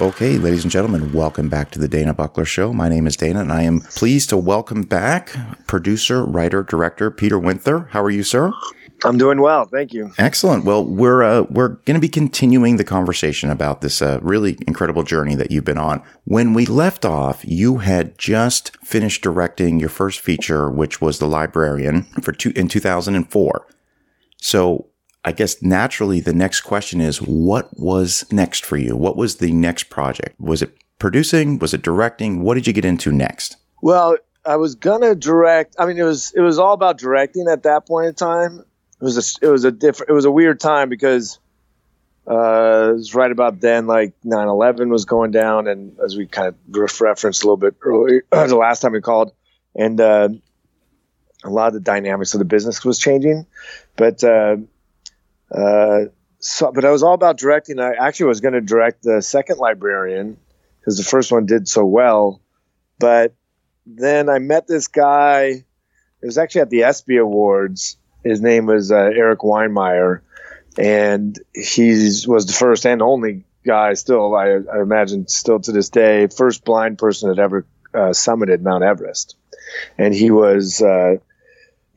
Okay, ladies and gentlemen, welcome back to the Dana Buckler Show. My name is Dana, and I am pleased to welcome back producer, writer, director Peter Winther. How are you, sir? I'm doing well, thank you. Excellent. Well, we're uh, we're going to be continuing the conversation about this uh, really incredible journey that you've been on. When we left off, you had just finished directing your first feature, which was The Librarian, for two, in 2004. So I guess naturally the next question is what was next for you? What was the next project? Was it producing? Was it directing? What did you get into next? Well, I was gonna direct. I mean, it was it was all about directing at that point in time. It was a it was a different it was a weird time because uh, it was right about then like 9/11 was going down, and as we kind of referenced a little bit earlier, the last time we called, and uh, a lot of the dynamics of the business was changing, but. Uh, uh, so, but I was all about directing. I actually was going to direct the second librarian because the first one did so well. But then I met this guy. It was actually at the ESPY Awards. His name was uh, Erik Weihenmayer, and he was the first and only guy, still I, I, imagine, still to this day, first blind person that ever uh, summited Mount Everest. And he was uh,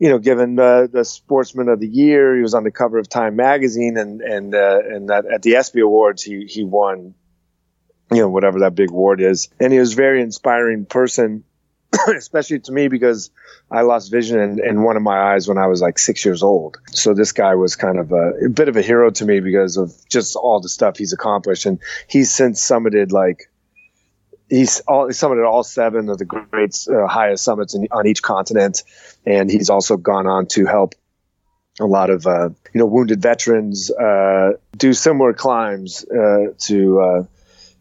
you know, given the Sportsman of the Year. He was on the cover of Time magazine, and and uh, and that, at the ESPY Awards, he he won, you know, whatever that big award is. And he was a very inspiring person, especially to me because I lost vision in, in, one of my eyes when I was like six years old. So this guy was kind of a, a bit of a hero to me because of just all the stuff he's accomplished, and he's since summited like he's all he summited all seven of the great uh, highest summits in, on each continent, and he's also gone on to help a lot of uh, you know wounded veterans uh, do similar climbs uh, to uh,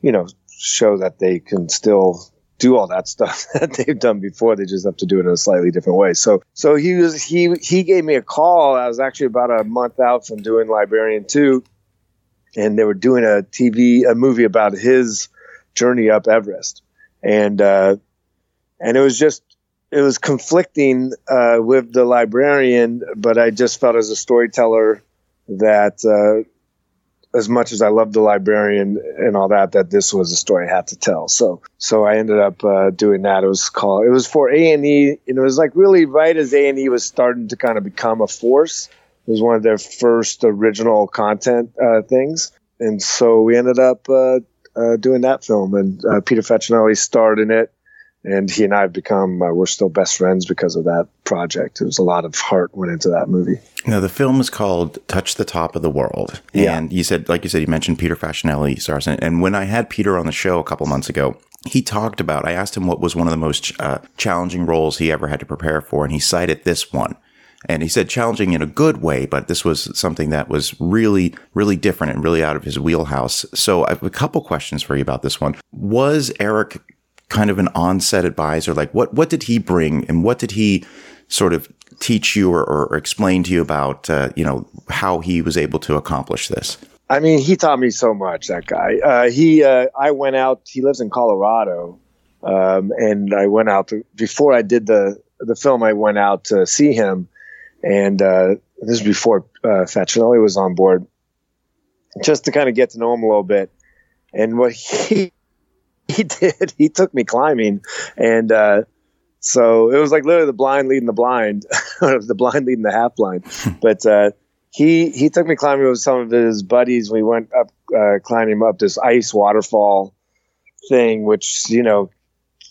you know show that they can still do all that stuff that they've done before. They just have to do it in a slightly different way. So so he was he he gave me a call. I was actually about a month out from doing Librarian two, and they were doing a TV a movie about his journey up Everest, and uh, and it was just it was conflicting uh, with the librarian, but I just felt as a storyteller that uh, as much as I loved the librarian and all that, that this was a story I had to tell. So so I ended up uh, doing that. It was called it was for A and E, and it was like really right as A and E was starting to kind of become a force. It was one of their first original content uh, things, and so we ended up uh, doing that film, and uh, Peter Facinelli starred in it. And he and I have become, uh, we're still best friends because of that project. It was a lot of heart went into that movie. Now, the film is called Touch the Top of the World. Yeah. And you said, like you said, you mentioned Peter Facinelli stars in it. And when I had Peter on the show a couple months ago, he talked about, I asked him what was one of the most uh, challenging roles he ever had to prepare for. And he cited this one. And he said challenging in a good way, but this was something that was really, really different and really out of his wheelhouse. So I have a couple questions for you about this one. Was Eric kind of an onset advisor? Like what, what did he bring and what did he sort of teach you or, or explain to you about, uh, you know, how he was able to accomplish this? I mean, he taught me so much, that guy. Uh, he, uh, I went out, he lives in Colorado. Um, and I went out to, before I did the, the film, I went out to see him and uh, this is before uh, Facinelli was on board, just to kind of get to know him a little bit. And what he he did, he took me climbing, and uh, so it was like literally the blind leading the blind, the blind leading the half blind. but uh, he he took me climbing with some of his buddies. We went up uh, climbing up this ice waterfall thing, which you know,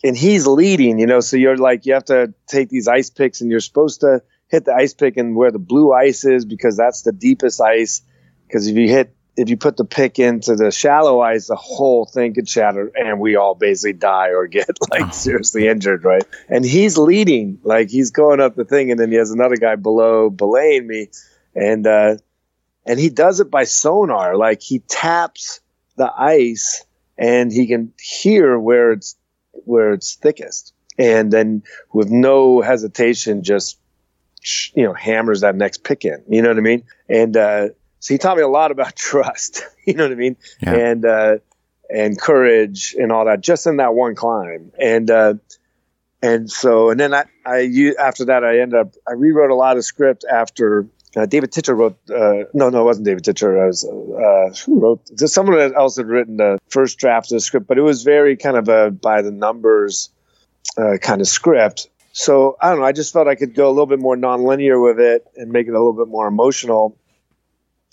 and he's leading, you know, so you're like you have to take these ice picks, and you're supposed to hit the ice pick and where the blue ice is because that's the deepest ice. Because if you hit if you put the pick into the shallow ice, the whole thing could shatter and we all basically die or get like oh. seriously injured, right? And he's leading, like he's going up the thing, and then he has another guy below belaying me, and uh, and he does it by sonar, like he taps the ice and he can hear where it's where it's thickest, and then with no hesitation, just you know, hammers that next pick in. You know what I mean? And uh, so he taught me a lot about trust. you know what I mean? Yeah. And uh, and courage and all that just in that one climb. And uh, and so and then I, I after that I ended up I rewrote a lot of script after uh, David Titcher wrote. Uh, no, no, it wasn't David Titcher. I was uh, who wrote. Someone else had written the first draft of the script, but it was very kind of a by the numbers uh, kind of script. So I don't know. I just felt I could go a little bit more nonlinear with it and make it a little bit more emotional.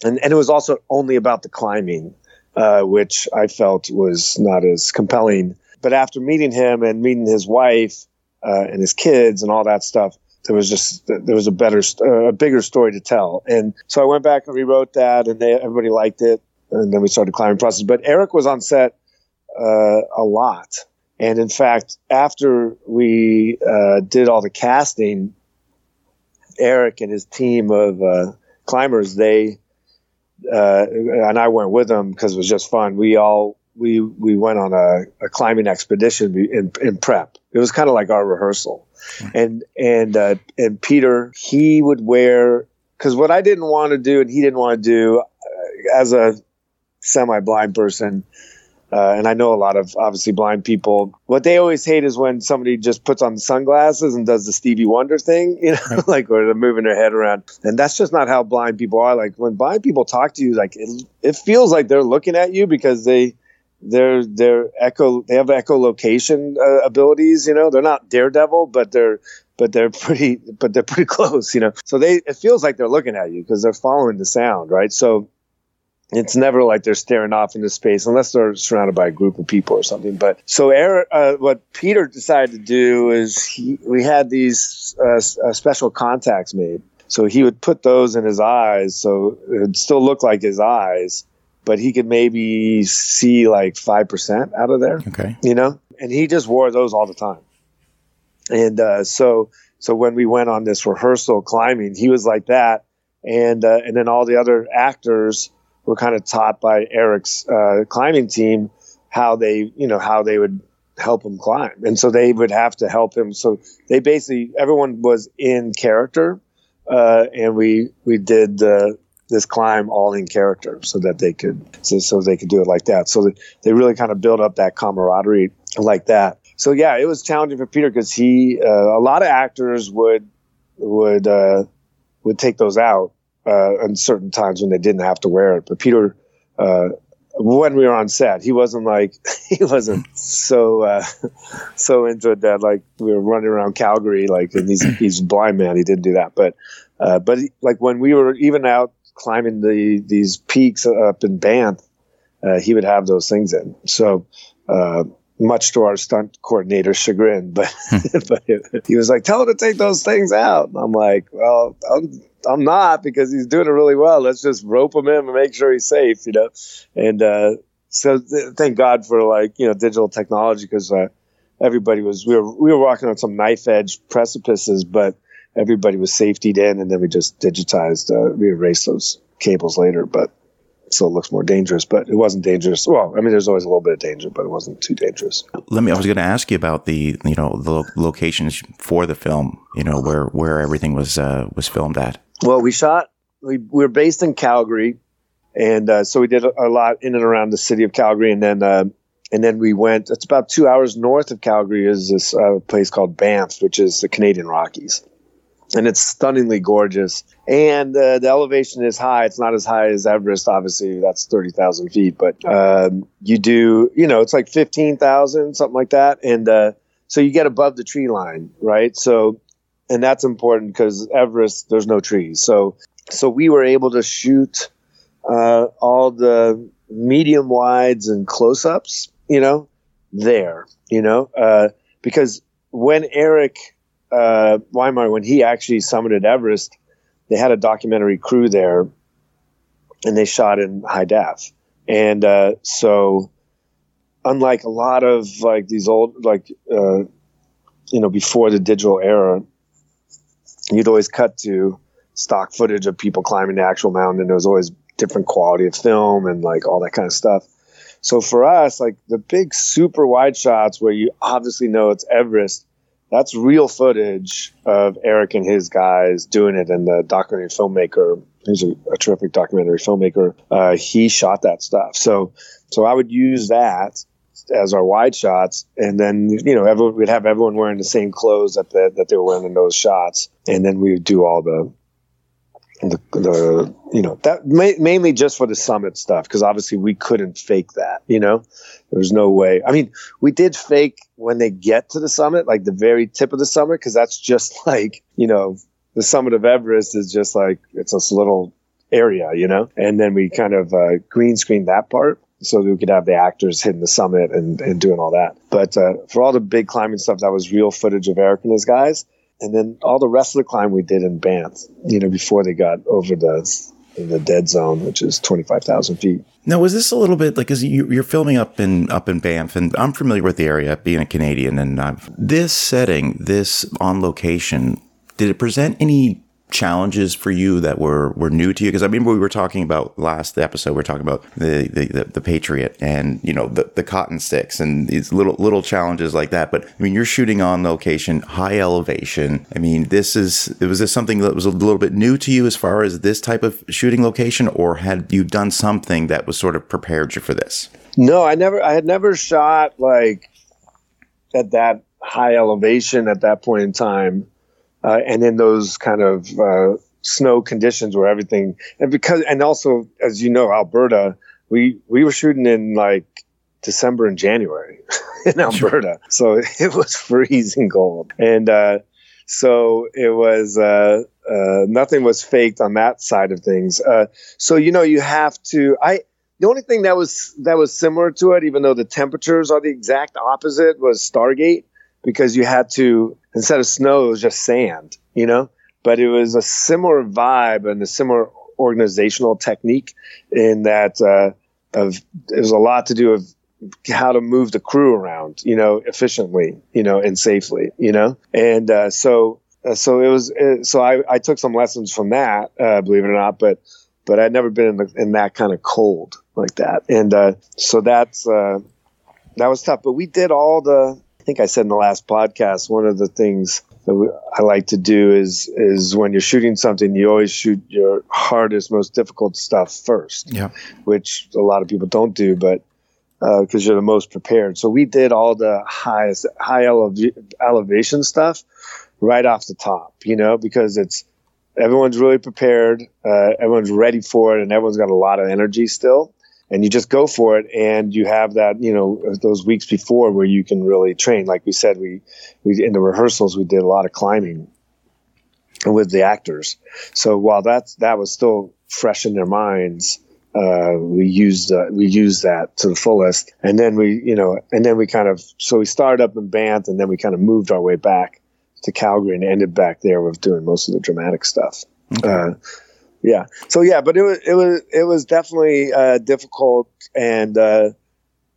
And and it was also only about the climbing, uh, which I felt was not as compelling. But after meeting him and meeting his wife uh, and his kids and all that stuff, there was just there was a better uh, a bigger story to tell and so i went back and rewrote that and they, everybody liked it and then we started climbing process but eric was on set uh, a lot and in fact after we uh, did all the casting eric and his team of uh, climbers they uh, and i went with them because it was just fun. We all we we went on a, a climbing expedition in, in prep. It was kind of like our rehearsal. And and uh, and Peter he would wear because what I didn't want to do and he didn't want to do uh, as a semi-blind person. Uh, and I know a lot of obviously blind people. What they always hate is when somebody just puts on the sunglasses and does the Stevie Wonder thing, you know, right. like where they're moving their head around. And that's just not how blind people are. Like when blind people talk to you, like it, it feels like they're looking at you because they they're they're echo they have echolocation uh, abilities you know they're not daredevil but they're but they're pretty but they're pretty close you know so they it feels like they're looking at you because they're following the sound right so it's never like they're staring off into space unless they're surrounded by a group of people or something but so Eric, uh, what peter decided to do is he, we had these uh, uh, special contacts made so he would put those in his eyes so it would still look like his eyes but he could maybe see like 5% out of there. Okay. You know? And he just wore those all the time. And uh, so so when we went on this rehearsal climbing, he was like that. And uh, and then all the other actors were kind of taught by Eric's uh, climbing team how they, you know, how they would help him climb. And so they would have to help him. So they basically everyone was in character. Uh, and we we did the this climb all in character so that they could so, so they could do it like that so they really kind of build up that camaraderie like that so yeah it was challenging for peter because he uh, a lot of actors would would uh, would take those out uh, on certain times when they didn't have to wear it but peter uh, when we were on set he wasn't like he wasn't so uh, so into it that like we were running around calgary like and he's he's a blind man he didn't do that but uh, but like when we were even out climbing the these peaks up in Banff, uh, he would have those things in. So, uh, much to our stunt coordinator's chagrin, but hmm. but he was like, "Tell him to take those things out." I'm like, "Well, I'm, I'm not because he's doing it really well. Let's just rope him in and make sure he's safe, you know." And uh, so, th- thank God for like you know digital technology because uh, everybody was we were we were walking on some knife edge precipices, but everybody was safetied in, and then we just digitized, uh, we erased those cables later, but so it looks more dangerous, but it wasn't dangerous. Well, I mean, there's always a little bit of danger, but it wasn't too dangerous. Let me. I was going to ask you about the you know the locations for the film. You know where where everything was uh, was filmed at. Well, we shot. We, we were based in Calgary, and uh, so we did a, lot in and around the city of Calgary, and then uh, and then we went. It's about two hours north of Calgary. Is this uh, place called Banff, which is the Canadian Rockies and it's stunningly gorgeous. And uh, the elevation is high. It's not as high as Everest, obviously. That's thirty thousand feet, but um, you do, you know, it's like fifteen thousand, something like that. And uh, so you get above the tree line, right? So, and that's important because Everest, there's no trees. So, so we were able to shoot uh, all the medium wides and close ups, you know, there, you know, uh, because when Eric uh, Weimer, when he actually summited Everest, they had a documentary crew there, and they shot in high def. And uh, so, unlike a lot of like these old, like uh, you know, before the digital era, you'd always cut to stock footage of people climbing the actual mountain, and there was always different quality of film and like all that kind of stuff. So for us, like the big super wide shots where you obviously know it's Everest that's real footage of Eric and his guys doing it. And the documentary filmmaker, who's a, a terrific documentary filmmaker, uh, he shot that stuff. So, so I would use that as our wide shots, and then you know everyone, we'd have everyone wearing the same clothes that the, that they were wearing in those shots, and then we would do all the the, the you know that ma- mainly just for the summit stuff because obviously we couldn't fake that you know? There was no way. I mean we did fake when they get to the summit like the very tip of the summit because that's just like you know the summit of everest is just like it's a little area you know? And then we kind of uh, green screen that part so we could have the actors hitting the summit and, and doing all that but uh, for all the big climbing stuff that was real footage of eric and his guys and then all the rest of the climb we did in Banff, you know, before they got over the the dead zone, which is twenty five thousand feet. Now, was this a little bit like, because you, are filming up in up in Banff, and I'm familiar with the area, being a Canadian, and I've, this setting, this on location, did it present any challenges for you that were, were new to you? Because I remember we were talking about last episode, we are talking about the, the, the, the, Patriot and, you know, the, the cotton sticks and these little, little challenges like that. But I mean, you're shooting on location, high elevation. I mean, this is, was this something that was a little bit new to you as far as this type of shooting location, or had you done something that was sort of prepared you for this? No, I never, I had never shot like at that high elevation at that point in time uh, and in those kind of uh, snow conditions where everything and because and also as you know Alberta we we were shooting in like December and January in Alberta. So it was freezing cold. And uh, so it was uh, uh, nothing was faked on that side of things. Uh, so you know you have to I the only thing that was that was similar to it even though the temperatures are the exact opposite was Stargate because you had to instead of snow it was just sand you know? But it was a similar vibe and a similar organizational technique in that uh, of it was a lot to do with how to move the crew around you know efficiently you know and safely you know? And uh, so uh, so it was uh, so I, I took some lessons from that uh, believe it or not but but I'd never been in, the, in that kind of cold like that. And uh, so that's that was tough. But we did all the think I said in the last podcast, one of the things that I like to do is is when you're shooting something, you always shoot your hardest, most difficult stuff first. Yeah, which a lot of people don't do, but because uh, you're the most prepared. So we did all the highest high elev- elevation stuff right off the top, you know, because it's everyone's really prepared, uh, everyone's ready for it, and everyone's got a lot of energy still and you just go for it and you have that you know those weeks before where you can really train. Like we said we we in the rehearsals we did a lot of climbing with the actors. So while that's that was still fresh in their minds uh, we used uh, we used that to the fullest. And then we you know and then we kind of so we started up in Banff and then we kind of moved our way back to Calgary and ended back there with doing most of the dramatic stuff. Okay. uh, yeah. So yeah, but it was it was it was definitely uh, difficult and uh,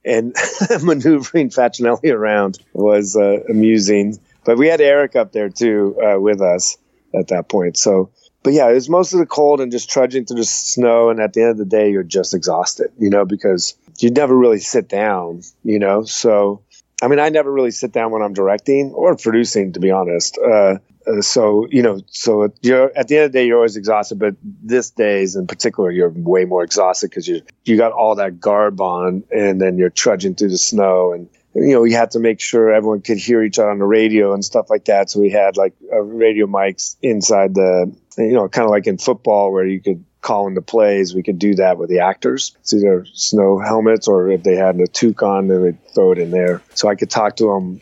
and maneuvering Facinelli around was uh, amusing. But we had Eric up there too uh, with us at that point. So, but yeah, it was mostly the cold and just trudging through the snow. And at the end of the day, you're just exhausted, you know, because you never really sit down, you know. So, I mean, I never really sit down when I'm directing or producing, to be honest. Uh, uh, so you know, so you're at the end of the day, you're always exhausted. But this days in particular, you're way more exhausted because you you got all that garb on, and then you're trudging through the snow, and you know you had to make sure everyone could hear each other on the radio and stuff like that. So we had like uh, radio mics inside the, you know, kind of like in football where you could call into plays. We could do that with the actors. It's either snow helmets or if they had a toque on, they would throw it in there. So I could talk to them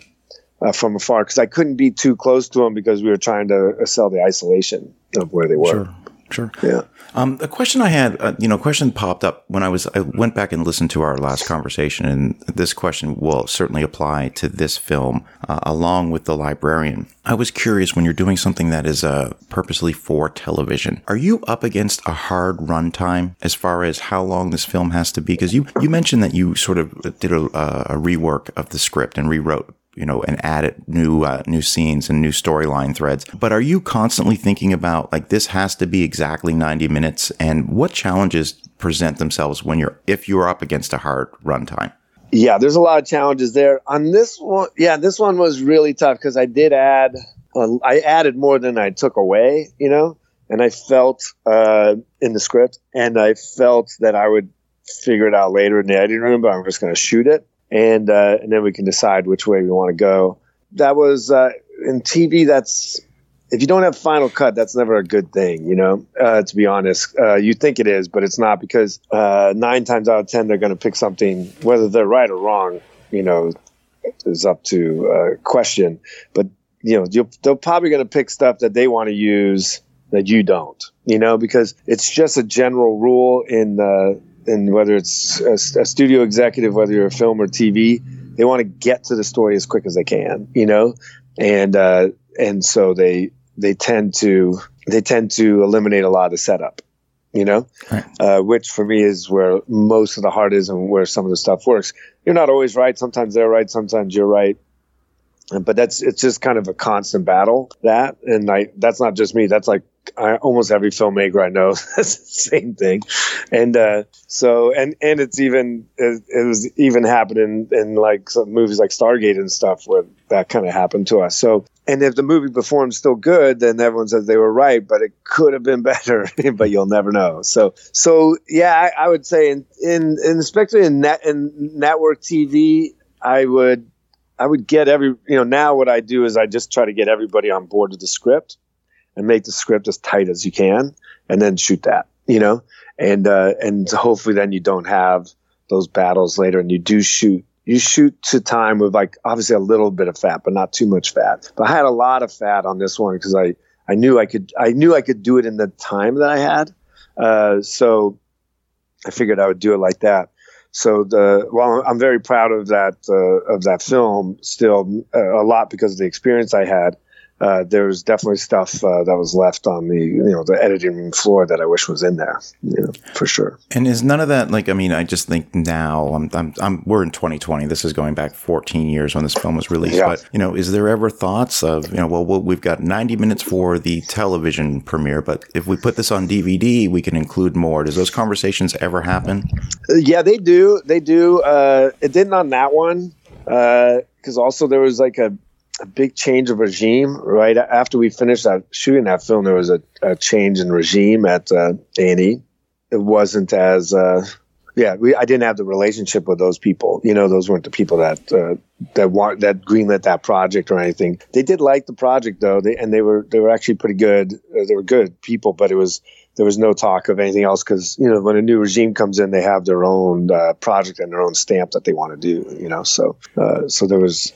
uh, from afar because I couldn't be too close to them because we were trying to uh, sell the isolation of where they were. Sure. Sure. Yeah. Um, a question I had, uh, you know, question popped up when I was, I went back and listened to our last conversation, and this question will certainly apply to this film, uh, along with The Librarian. I was curious when you're doing something that is uh, purposely for television, are you up against a hard runtime as far as how long this film has to be? Because you, you mentioned that you sort of did a, a rework of the script and rewrote you know, and added new uh, new scenes and new storyline threads. But are you constantly thinking about like this has to be exactly 90 minutes and what challenges present themselves when you're if you're up against a hard runtime? Yeah, there's a lot of challenges there. On this one, yeah, this one was really tough because I did add uh, I added more than I took away, you know, and I felt uh, in the script and I felt that I would figure it out later in the editing room, but I'm just going to shoot it and uh, and then we can decide which way we want to go. That was uh, in TV. That's if you don't have final cut, that's never a good thing, you know. Uh, to be honest, uh, you think it is, but it's not because uh, nine times out of ten they're going to pick something, whether they're right or wrong, you know, is up to uh, question. But you know, they're probably going to pick stuff that they want to use that you don't, you know, because it's just a general rule in uh, in whether it's a, a studio executive, whether you're a film or TV, they want to get to the story as quick as they can, you know, and uh, and so they they tend to they tend to eliminate a lot of the setup you know? Right. uh, which for me is where most of the heart is and where some of the stuff works. You're not always right. Sometimes they're right. Sometimes you're right. But that's it's just kind of a constant battle that. And I that's not just me. That's like I, almost every filmmaker I know that's the same thing, and uh, so and and it's even it, it, was even happening in like some movies like Stargate and stuff where that kind of happened to us. So and if the movie performs still good, then everyone says they were right, but it could have been better, but you'll never know. So so yeah, I, I would say in, in in especially in net in network TV, I would I would get every you know now what I do is I just try to get everybody on board with the script and make the script as tight as you can and then shoot that, you know? And, uh, and hopefully then you don't have those battles later and you do shoot you shoot to time with like obviously a little bit of fat, but not too much fat. But I had a lot of fat on this one because I, I knew I could I knew I could do it in the time that I had. Uh, so I figured I would do it like that. So the well, I'm very proud of that uh, of that film still uh, a lot because of the experience I had uh, was definitely stuff uh, that was left on the you know the editing room floor that I wish was in there, you know, for sure. And is none of that like I mean I just think now I'm, I'm, I'm we're in 2020. This is going back 14 years when this film was released. Yeah. But you know, is there ever thoughts of you know well, well we've got 90 minutes for the television premiere, but if we put this on DVD, we can include more. Does those conversations ever happen? Yeah, they do. They do. Uh, it didn't on that one because uh, also there was like a a big change of regime right after we finished that shooting that film. There was a, a change in regime at uh, A&E. It wasn't as uh, yeah. We, I didn't have the relationship with those people. You know, those weren't the people that uh, that want that greenlit that project or anything. They did like the project though, they, and they were they were actually pretty good. Uh, they were good people, but it was there was no talk of anything else because you know when a new regime comes in, they have their own uh, project and their own stamp that they want to do. You know, so uh, so there was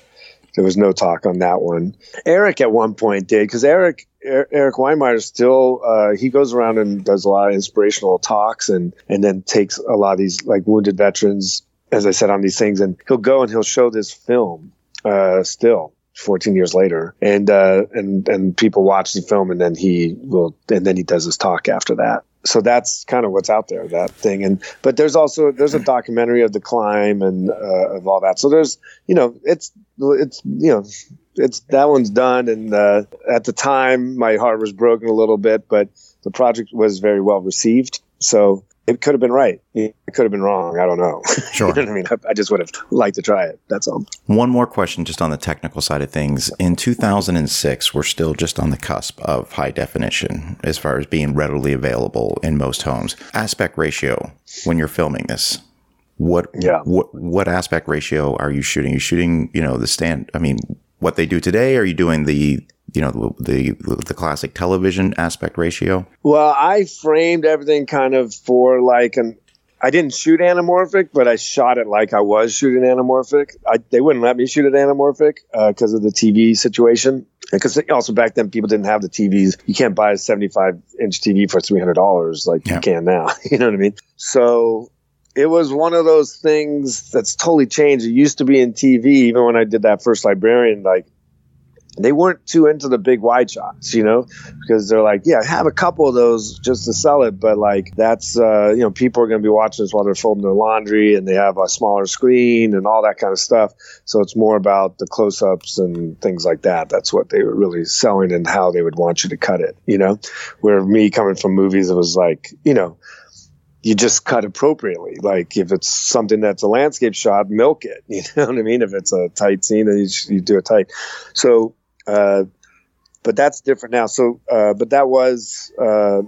there was no talk on that one. Eric at one point did because Eric Erik Weihenmayer still uh, he goes around and does a lot of inspirational talks and and then takes a lot of these like wounded veterans, as I said, on these things, and he'll go and he'll show this film uh, still. 14 years later and uh and and people watch the film and then he will and then he does his talk after that so that's kind of what's out there that thing. And but there's also there's a documentary of the climb and uh, of all that. So there's you know it's it's you know it's that one's done. And uh, at the time my heart was broken a little bit but the project was very well received. So it could have been right. It could have been wrong. I don't know. Sure. you know I mean? I, I, just would have liked to try it. That's all. One more question just on the technical side of things. In 2006, we're still just on the cusp of high definition as far as being readily available in most homes. Aspect ratio when you're filming this. What, yeah. what what aspect ratio are you shooting? Are you shooting, you know, the stand I mean, what they do today? Are you doing the you know the the classic television aspect ratio? Well, I framed everything kind of for like an. I didn't shoot anamorphic, but I shot it like I was shooting anamorphic. I, they wouldn't let me shoot it anamorphic because uh, of the TV situation. Because also back then people didn't have the TVs. You can't buy a 75 inch TV for three hundred dollars like yeah. you can now. you know what I mean? So it was one of those things that's totally changed. It used to be in TV, even when I did that first librarian, like they weren't too into the big wide shots, you know, because they're like, yeah, have a couple of those just to sell it, but like that's uh, you know, people are going to be watching this while they're folding their laundry, and they have a smaller screen and all that kind of stuff. So it's more about the close-ups and things like that. That's what they were really selling and how they would want you to cut it, you know. Where me coming from movies, it was like, you know, you just cut appropriately. Like if it's something that's a landscape shot, milk it. You know what I mean? If it's a tight scene, then you, you do it tight. So uh, but that's different now. So, uh, but that was uh,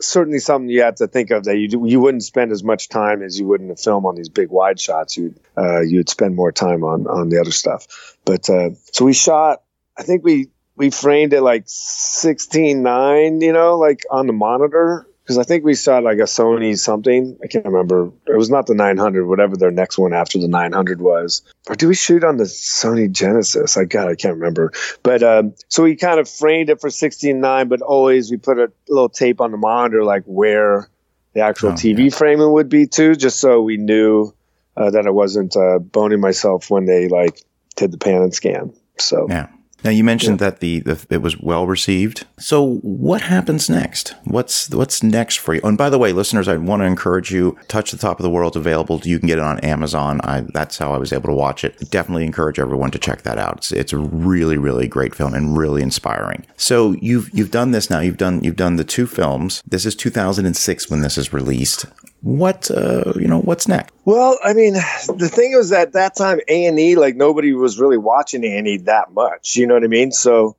certainly something you had to think of that you you wouldn't spend as much time as you would in a film on these big wide shots. You uh, you'd spend more time on on the other stuff. But uh, so we shot. I think we we framed it like 16.9, you know, like on the monitor. Because I think we saw like a Sony something. I can't remember. It was not the 900, whatever their next one after the 900 was. Or do we shoot on the Sony Genesis? I got, I can't remember. But um, so we kind of framed it for 16.9, but always we put a little tape on the monitor, like where the actual oh, TV yeah. framing would be too, just so we knew uh, that I wasn't uh, boning myself when they like did the pan and scan. So yeah. Now you mentioned yeah. that the, the, it was well received. So what happens next? What's what's next for you? And by the way, listeners, I want to encourage you. Touch the Top of the World available. You can get it on Amazon. I, that's how I was able to watch it. Definitely encourage everyone to check that out. It's, it's a really really great film and really inspiring. So you've you've done this now. You've done you've done the two films. This is 2006 when this is released what uh, you know what's next? Well i mean the thing was at that time a&e like nobody was really watching a&e that much you know what i mean? So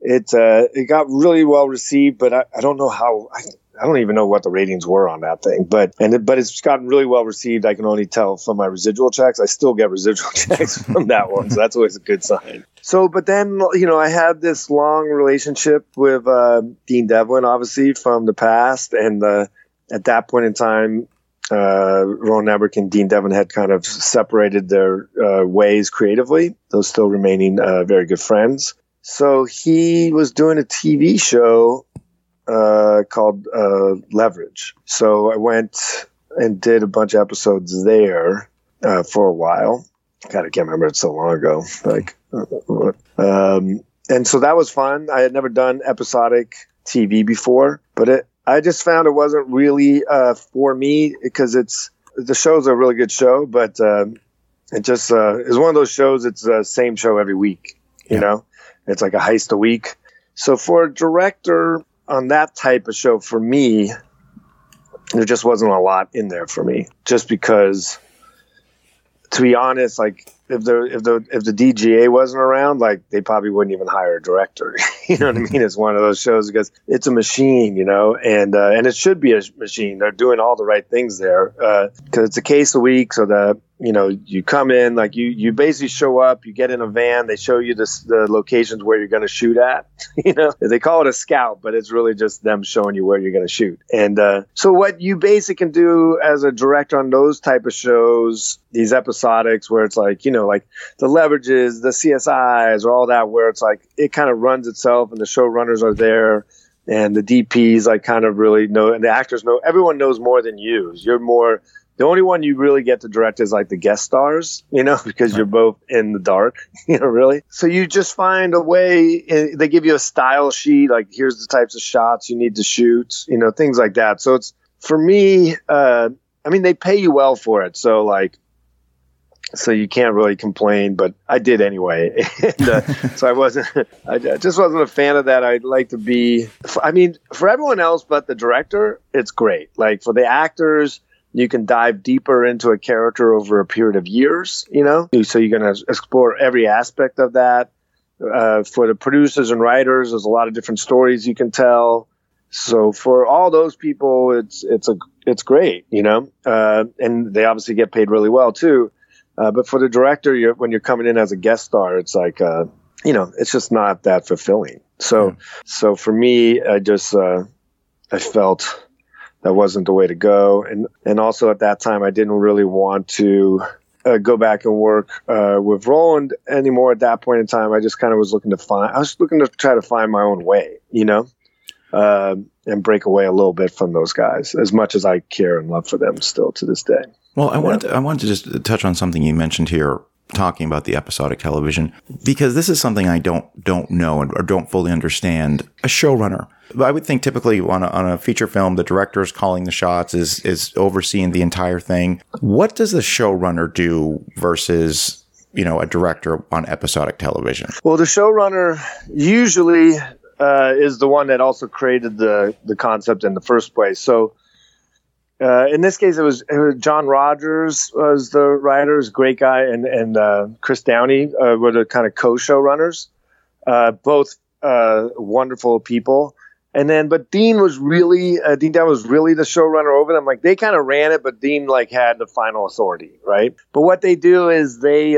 it uh, it got really well received but i, I don't know how I, I don't even know what the ratings were on that thing but and it, but it's gotten really well received. I can only tell from my residual checks. I still get residual checks from that one so that's always a good sign. So but then you know i had this long relationship with uh, dean devlin obviously from the past and the at that point in time, uh, Roland Emmerich and Dean Devlin had kind of separated their uh, ways creatively, though still remaining uh, very good friends. So he was doing a TV show uh, called uh, Leverage. So I went and did a bunch of episodes there uh, for a while. God, I can't remember it so long ago. Like, um, and so that was fun. I had never done episodic TV before, but it I just found it wasn't really uh, for me because it's the show's a really good show, but uh, it just uh, is one of those shows. It's the same show every week. You yeah. know, it's like a heist a week. So for a director on that type of show, for me, there just wasn't a lot in there for me. Just because, to be honest, like if the if the if the DGA wasn't around, like they probably wouldn't even hire a director. you know what I mean? It's one of those shows because it's a machine, you know, and uh, and it should be a machine. They're doing all the right things there because uh, it's a case a week, so the you know you come in like you you basically show up you get in a van they show you the, the locations where you're going to shoot at you know they call it a scout but it's really just them showing you where you're going to shoot and uh, so what you basically can do as a director on those type of shows these episodics where it's like you know like the leverages the csis or all that where it's like it kind of runs itself and the showrunners are there and the DPs like kind of really know, and the actors know. Everyone knows more than you. You're more the only one you really get to direct is like the guest stars, you know, because you're both in the dark, you know, really. So you just find a way. Eh, they give you a style sheet, like here's the types of shots you need to shoot, you know, things like that. So it's for me. Uh, I mean, they pay you well for it, so like, so you can't really complain. But I did anyway, and, uh, so I wasn't. I just wasn't a fan of that. I'd like to be. I mean, for everyone else but the director, it's great. Like for the actors you can dive deeper into a character over a period of years, you know? So you're going to explore every aspect of that. Uh, for the producers and writers, there's a lot of different stories you can tell. So for all those people, it's it's a it's great, you know, uh, and they obviously get paid really well too. Uh, but for the director, you're, when you're coming in as a guest star, it's like uh, you know, it's just not that fulfilling. So mm. so for me, I just uh, I felt that wasn't the way to go. And and also at that time, I didn't really want to uh, go back and work uh, with Roland anymore. At that point in time, I just kind of was looking to find. I was looking to try to find my own way, you know, uh, and break away a little bit from those guys. As much as I care and love for them, still to this day. Well, I wanted to, I wanted to just touch on something you mentioned here talking about the episodic television because this is something I don't don't know or don't fully understand. A showrunner, I would think typically on a, on a feature film, the director is calling the shots, is is overseeing the entire thing. What does the showrunner do versus you know a director on episodic television? Well, the showrunner usually uh, is the one that also created the the concept in the first place. So uh, in this case, it was, it was, John Rogers was the writer, great guy, and and uh, Chris Downey uh, were the kind of co-showrunners, uh, both uh, wonderful people. And then, but Dean was really uh, Dean Down was really the showrunner over them. Like they kind of ran it, but Dean like had the final authority, right? But what they do is they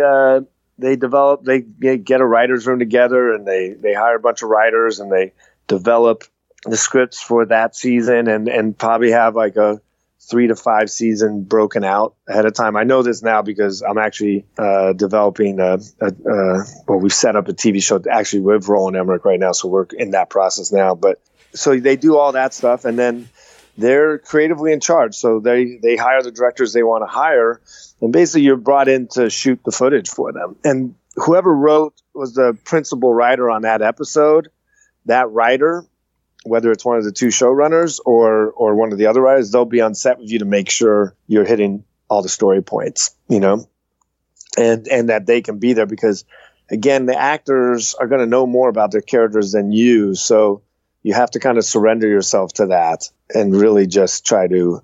they develop they get a writers room together and they they hire a bunch of writers and they develop the scripts for that season and and probably have like a three to five season broken out ahead of time. I know this now because I'm actually uh, developing a, a, a, well, we've set up a TV show actually with Roland Emmerich right now, so we're in that process now. But so they do all that stuff, and then they're creatively in charge. So they they hire the directors they want to hire, and basically you're brought in to shoot the footage for them. And whoever wrote was the principal writer on that episode. That writer whether it's one of the two showrunners or or one of the other writers, they'll be on set with you to make sure you're hitting all the story points, you know, and and that they can be there because again, the actors are going to know more about their characters than you, so you have to kind of surrender yourself to that and really just try to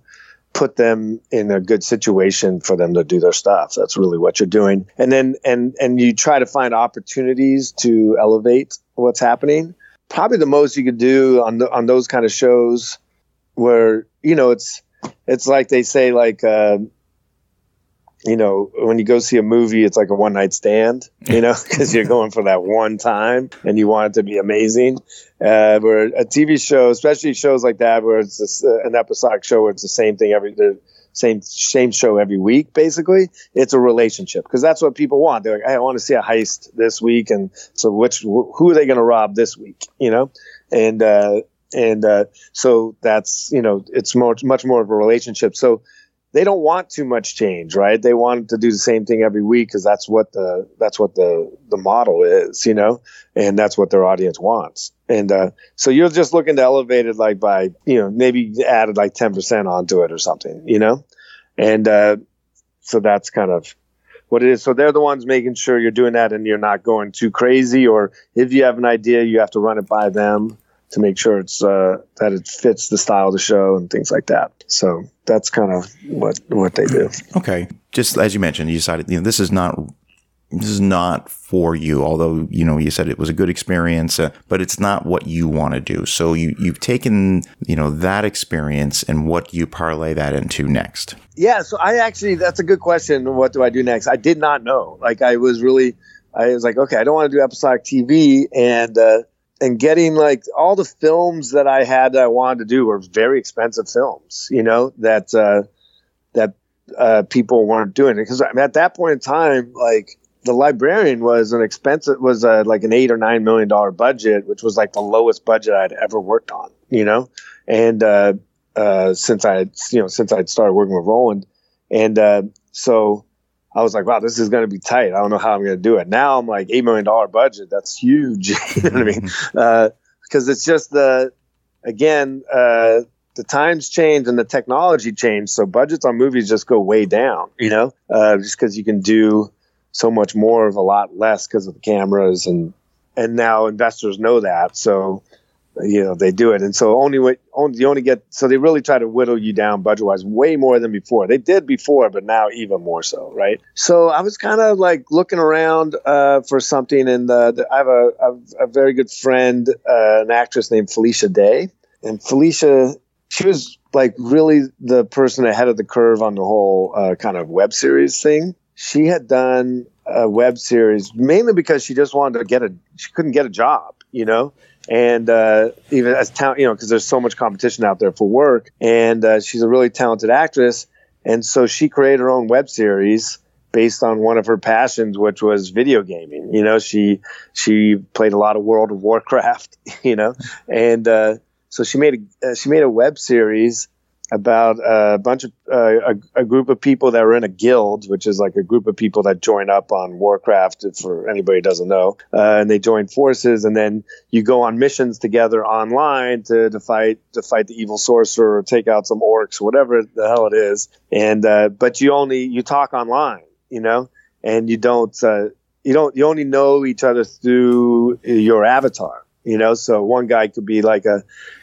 put them in a good situation for them to do their stuff. That's really what you're doing. And then and and you try to find opportunities to elevate what's happening probably the most you could do on the, on those kind of shows where you know it's it's like they say like uh, you know when you go see a movie it's like a one night stand you know because you're going for that one time and you want it to be amazing. Uh, where a tv show especially shows like that where it's just, uh, an episodic show where it's the same thing every same same show every week. Basically, it's a relationship because that's what people want. They're like, I want to see a heist this week, and so which who are they going to rob this week? You know, and uh, and uh, so that's you know it's much much more of a relationship. So they don't want too much change, right? They want to do the same thing every week because that's what the that's what the the model is, you know, and that's what their audience wants. And uh, so you're just looking to elevate it like by you know maybe added like ten percent onto it or something, you know, and uh, so that's kind of what it is. So they're the ones making sure you're doing that and you're not going too crazy. Or if you have an idea, you have to run it by them to make sure it's uh, that it fits the style of the show and things like that. So that's kind of what what they do. Okay, just as you mentioned, you decided you know this is not this is not for you. Although you know you said it was a good experience, uh, but it's not what you want to do. So you you've taken you know that experience and what you parlay that into next? Yeah, so I actually that's a good question. What do I do next? I did not know. Like I was really. I was like, okay, I don't want to do episodic TV, and uh, and getting like all the films that I had that I wanted to do were very expensive films, you know, that, uh, that, uh, people weren't doing. Because I mean, at that point in time, like the librarian was an expensive, was uh, like an eight or nine million dollar budget, which was like the lowest budget I'd ever worked on, you know, and, uh, uh, since I, you know, since I'd started working with Roland. And, uh, so, I was like, wow, this is going to be tight. I don't know how I'm going to do it. Now I'm like, $8 million budget. That's huge. you know what I mean? Because uh, it's just the, again, uh, the times change and the technology change. So budgets on movies just go way down, you know, uh, just because you can do so much more of a lot less because of the cameras and, and now investors know that. So, you know they do it. And so only what only you only get so they really try to whittle you down budget wise way more than before. They did before but now even more so right? So i was kind of like looking around uh, for something and uh, i have a, a, a, very good friend uh, an actress named felicia day. And felicia she was like really the person ahead of the curve on the whole uh, kind of web series thing. She had done a web series mainly because she just wanted to get a she couldn't get a job you know and uh, even as talent, you know, because there's so much competition out there for work. And uh, she's a really talented actress, and so she created her own web series based on one of her passions, which was video gaming. You know, she she played a lot of World of Warcraft. You know, and uh, so she made a uh, she made a web series about a bunch of uh, a, a, group of people that are in a guild, which is like a group of people that join up on Warcraft. For anybody doesn't know, uh, and they join forces, and then you go on missions together online to, to fight to fight the evil sorcerer or take out some orcs, whatever the hell it is. And uh, but you only you talk online, you know, and you don't uh, you don't you only know each other through your avatar you know? So one guy could be like a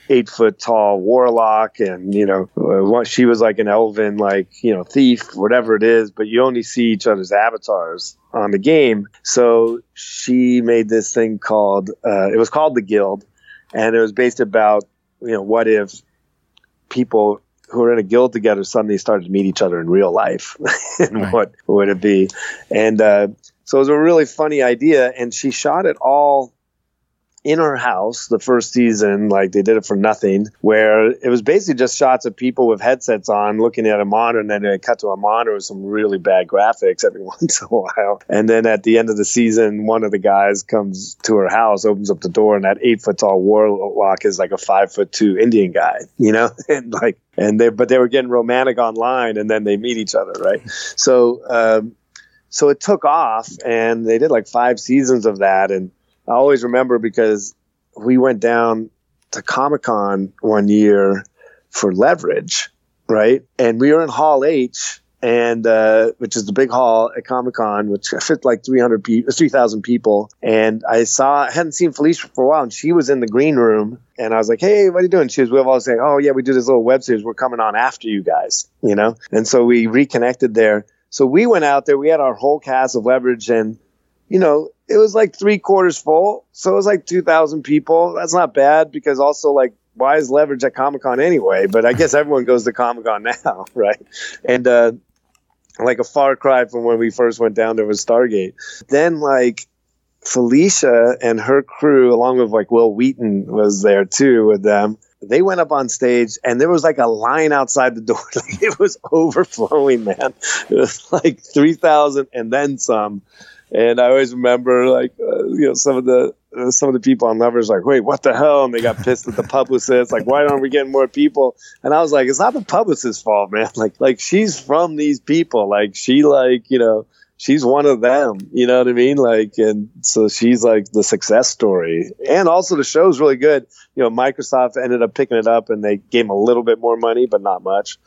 eight foot tall warlock and you know uh, she was like an elven like you know thief whatever it is but you only see each other's avatars on the game. So she made this thing called uh, it was called the guild and it was based about you know what if people who are in a guild together suddenly started to meet each other in real life? And right. what would it be? And uh, So it was a really funny idea, and she shot it all in her house the first season, like they did it for nothing, where it was basically just shots of people with headsets on looking at a monitor, and then they cut to a monitor with some really bad graphics every once in a while. And then at the end of the season, one of the guys comes to her house, opens up the door, and that eight foot tall warlock is like a five foot two Indian guy, you know, and like, and they, but they were getting romantic online, and then they meet each other, right? So, um, so it took off, and they did like five seasons of that, and I always remember because we went down to Comic Con one year for Leverage, right? And we were in Hall H, and uh, which is the big hall at Comic Con, which fit like 300 people, 3,000 people. And I saw, I hadn't seen Felicia for a while, and she was in the green room. And I was like, "Hey, what are you doing?" She was, "We all saying, oh yeah, we do this little web series. We're coming on after you guys, you know." And so we reconnected there. So we went out there. We had our whole cast of Leverage, and you know, it was like three quarters full. So it was like 2,000 people. That's not bad because also, like, why is leverage at Comic Con anyway? But I guess everyone goes to Comic Con now, right? And, uh, like a far cry from when we first went down there with Stargate. Then, like, Felicia and her crew, along with like Wil Wheaton, was there too with them. They went up on stage and there was like a line outside the door. Like it was overflowing, man. It was like 3,000 and then some. And I always remember, like, uh, you know, some of the uh, some of the people on Lovers, like, wait, what the hell? And they got pissed at the publicist, like, why aren't we getting more people? And I was like, it's not the publicist's fault, man. Like, like she's from these people. Like, she, like, you know, she's one of them. You know what I mean? Like, and so she's like the success story. And also, the show's really good. You know, Microsoft ended up picking it up, and they gave them a little bit more money, but not much.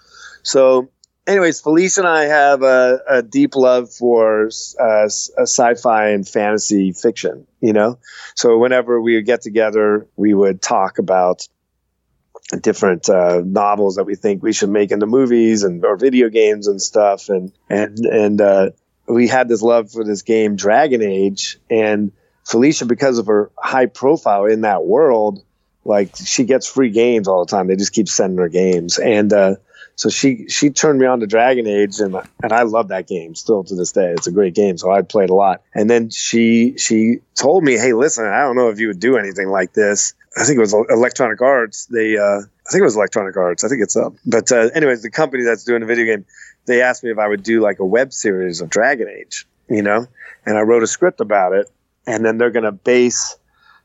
So anyways, Felice and I have a, a deep love for uh, sci-fi and fantasy fiction. You know, so whenever we would get together, we would talk about different uh, novels that we think we should make into movies and or video games and stuff. And and and uh, we had this love for this game, Dragon Age, and Felicia, because of her high profile in that world, like she gets free games all the time. They just keep sending her games, and uh, so she she turned me on to Dragon Age, and and I love that game still to this day. It's a great game, so I played a lot. And then she she told me, "Hey, listen, I don't know if you would do anything like this. I think it was Electronic Arts. They uh, I think it was Electronic Arts. I think it's up. But uh, anyways, the company that's doing the video game, they asked me if I would do like a web series of Dragon Age, you know, and I wrote a script about it, and then they're gonna base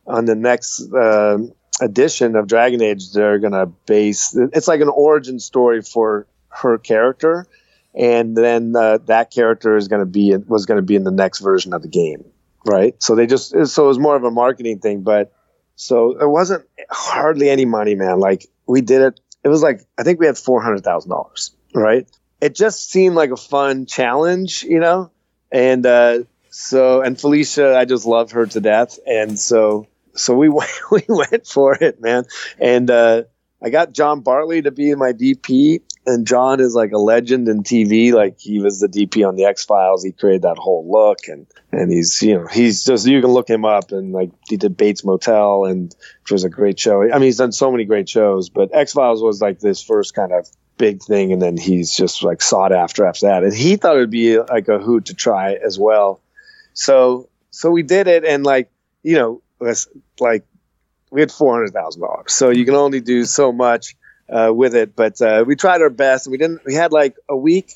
on the next uh, edition of Dragon Age, they're gonna base it's like an origin story for her character, and then uh, that character is gonna be was gonna be in the next version of the game, right? So they just so it was more of a marketing thing, but so it wasn't hardly any money, man. Like we did it. It was like I think we had four hundred thousand dollars, right? It just seemed like a fun challenge, you know, and uh, so and Felicia, I just love her to death, and so so we went, we went for it, man. And uh, I got John Bartley to be my DP, and John is like a legend in TV. Like he was the DP on the X Files. He created that whole look, and and he's you know he's just you can look him up, and like he did Bates Motel, and which was a great show. I mean, he's done so many great shows, but X Files was like this first kind of big thing, and then he's just like sought after after that. And he thought it'd be like a hoot to try as well. So so we did it, and like you know like we had four hundred thousand dollars, so you can only do so much uh, with it. But uh, we tried our best. We didn't. We had like a week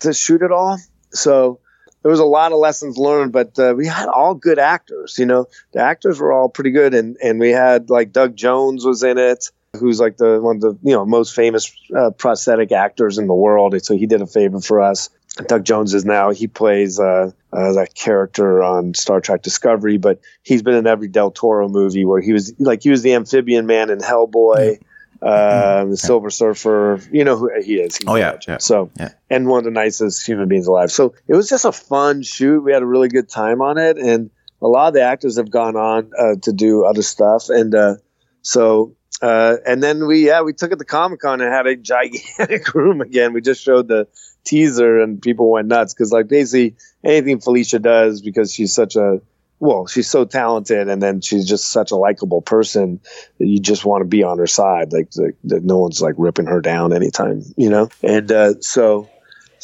to shoot it all, so there was a lot of lessons learned. But uh, we had all good actors. You know, the actors were all pretty good, and and we had like Doug Jones was in it. Who's like the one of the you know most famous uh, prosthetic actors in the world? So he did a favor for us. Doug Jones is now he plays uh, uh, that character on Star Trek Discovery, but he's been in every Del Toro movie where he was like he was the amphibian man in Hellboy, mm-hmm. uh, the Silver Surfer. You know who he is. He's oh yeah, yeah, So yeah. and one of the nicest human beings alive. So it was just a fun shoot. We had a really good time on it, and a lot of the actors have gone on uh, to do other stuff, and uh, so uh, and then we yeah we took it to Comic Con and had a gigantic room again. We just showed the teaser and people went nuts because like basically anything Felicia does because she's such a well she's so talented and then she's just such a likable person that you just want to be on her side like, that no one's like ripping her down anytime you know and uh, so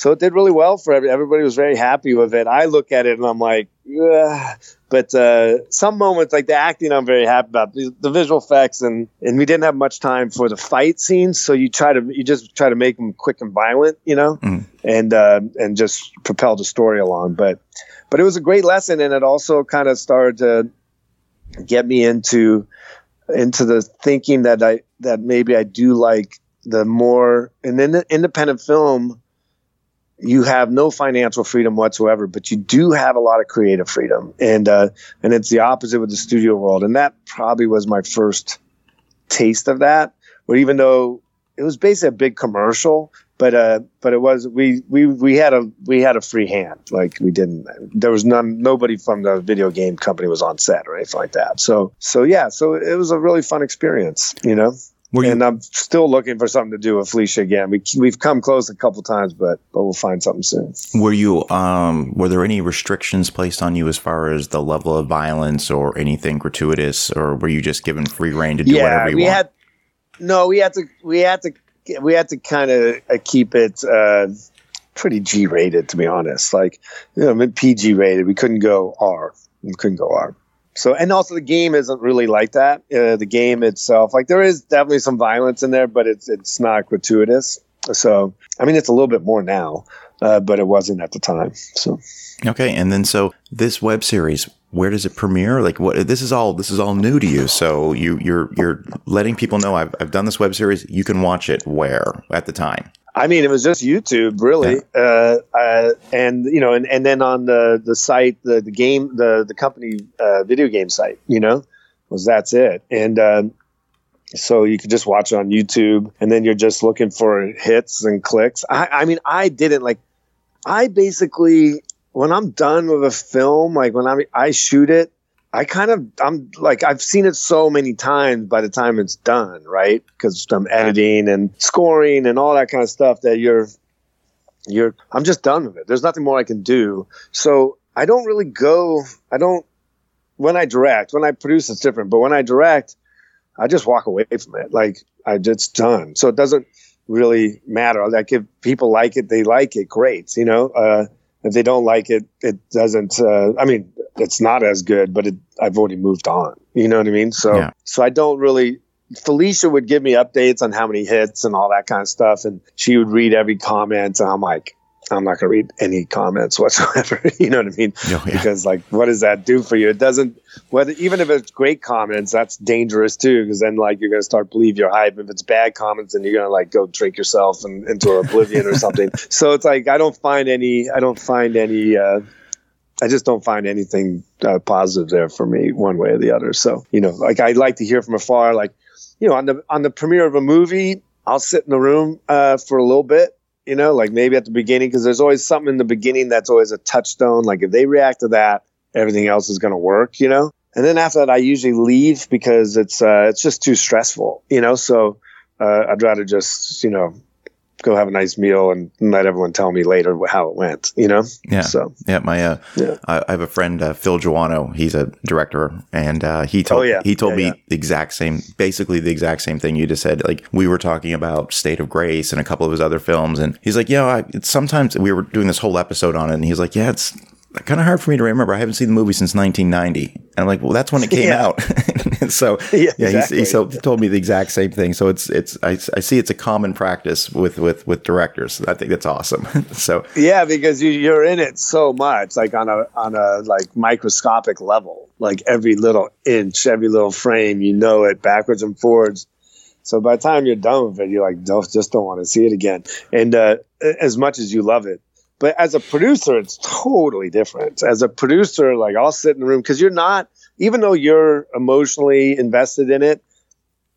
so it did really well for every, everybody was very happy with it. I look at it and I'm like, But uh, some moments, like the acting, I'm very happy about the, the, visual effects, and and we didn't have much time for the fight scenes, so you try to you just try to make them quick and violent, you know, mm. and uh, and just propel the story along. But but it was a great lesson, and it also kind of started to get me into into the thinking that I that maybe I do like the more and then independent film you have no financial freedom whatsoever, but you do have a lot of creative freedom, and uh, and it's the opposite with the studio world, and that probably was my first taste of that. Where even though it was basically a big commercial, but uh, but it was we we we had a we had a free hand, like we didn't there was none nobody from the video game company was on set or anything like that. So so yeah, so it was a really fun experience, you know. You, and I'm still looking for something to do with Felicia again. We we've come close a couple times, but but we'll find something soon. Were you um were there any restrictions placed on you as far as the level of violence or anything gratuitous, or were you just given free reign to do yeah, whatever you we want? Had, no, we had to we had to we had to kind of uh, keep it uh, pretty G rated, to be honest. Like you know, PG rated. We couldn't go R. We couldn't go R. So, and also the game isn't really like that. Uh, the game itself, like there is definitely some violence in there, but it's it's not gratuitous. So, I mean, it's a little bit more now, uh, but it wasn't at the time. So, okay, and then so this web series, where does it premiere? Like, what? This is all this is all new to you. So you you're you're letting people know I've I've done this web series. You can watch it where at the time. I mean, it was just YouTube, really, yeah. uh, uh, and you know, and, and then on the the site, the the game, the the company uh, video game site, you know, was that's it, and um, so you could just watch it on YouTube, and then you're just looking for hits and clicks. I, I mean, I didn't like, I basically when I'm done with a film, like when I I shoot it, I kind of I'm like I've seen it so many times by the time it's done, right? Because I'm editing and scoring and all that kind of stuff that you're you're I'm just done with it. There's nothing more I can do. So I don't really go I don't when I direct, when I produce it's different, but when I direct, I just walk away from it. Like I just done. So it doesn't really matter. Like if people like it, they like it, great. You know, uh, if they don't like it, it doesn't. Uh, I mean, it's not as good, but it, I've already moved on. You know what I mean? So, yeah. so I don't really. Felicia would give me updates on how many hits and all that kind of stuff, and she would read every comment, and I'm like, I'm not going to read any comments whatsoever. you know what I mean? Oh, yeah. Because like, what does that do for you? It doesn't. Whether even if it's great comments, that's dangerous too. Because then like you're going to start believe your hype. If it's bad comments, then you're going to like go drink yourself and, into oblivion or something. So it's like I don't find any. I don't find any. Uh, I just don't find anything uh, positive there for me one way or the other. So, you know, like I like to hear from afar, like, you know, on the, on the premiere of a movie, I'll sit in the room uh, for a little bit, you know, like maybe at the beginning, because there's always something in the beginning that's always a touchstone. Like if they react to that, everything else is going to work, you know? And then after that, I usually leave because it's, uh, it's just too stressful, you know? So, uh, I'd rather just, you know, go have a nice meal and let everyone tell me later how it went, you know? Yeah. So, yeah, my, uh, yeah. I, I have a friend, uh, Phil Joanou. He's a director and, uh, he told, oh, yeah. he told yeah, me the exact same, basically the exact same thing you just said. Like we were talking about State of Grace and a couple of his other films. And he's like, yeah, I, it's sometimes we were doing this whole episode on it. And he's like, yeah, it's, kind of hard for me to remember. I haven't seen the movie since 1990. And I'm like, well, that's when it came yeah. out. so yeah, yeah exactly. he, so he told me the exact same thing. So it's, it's, I, I see it's a common practice with, with, with directors. I think that's awesome. so yeah, because you, you're in it so much, like on a, on a like microscopic level, like every little inch, every little frame, you know it backwards and forwards. So by the time you're done with it, you're like, don't, just don't want to see it again. And uh, as much as you love it, but as a producer, it's totally different. As a producer, like I'll sit in the room because you're not, even though you're emotionally invested in it,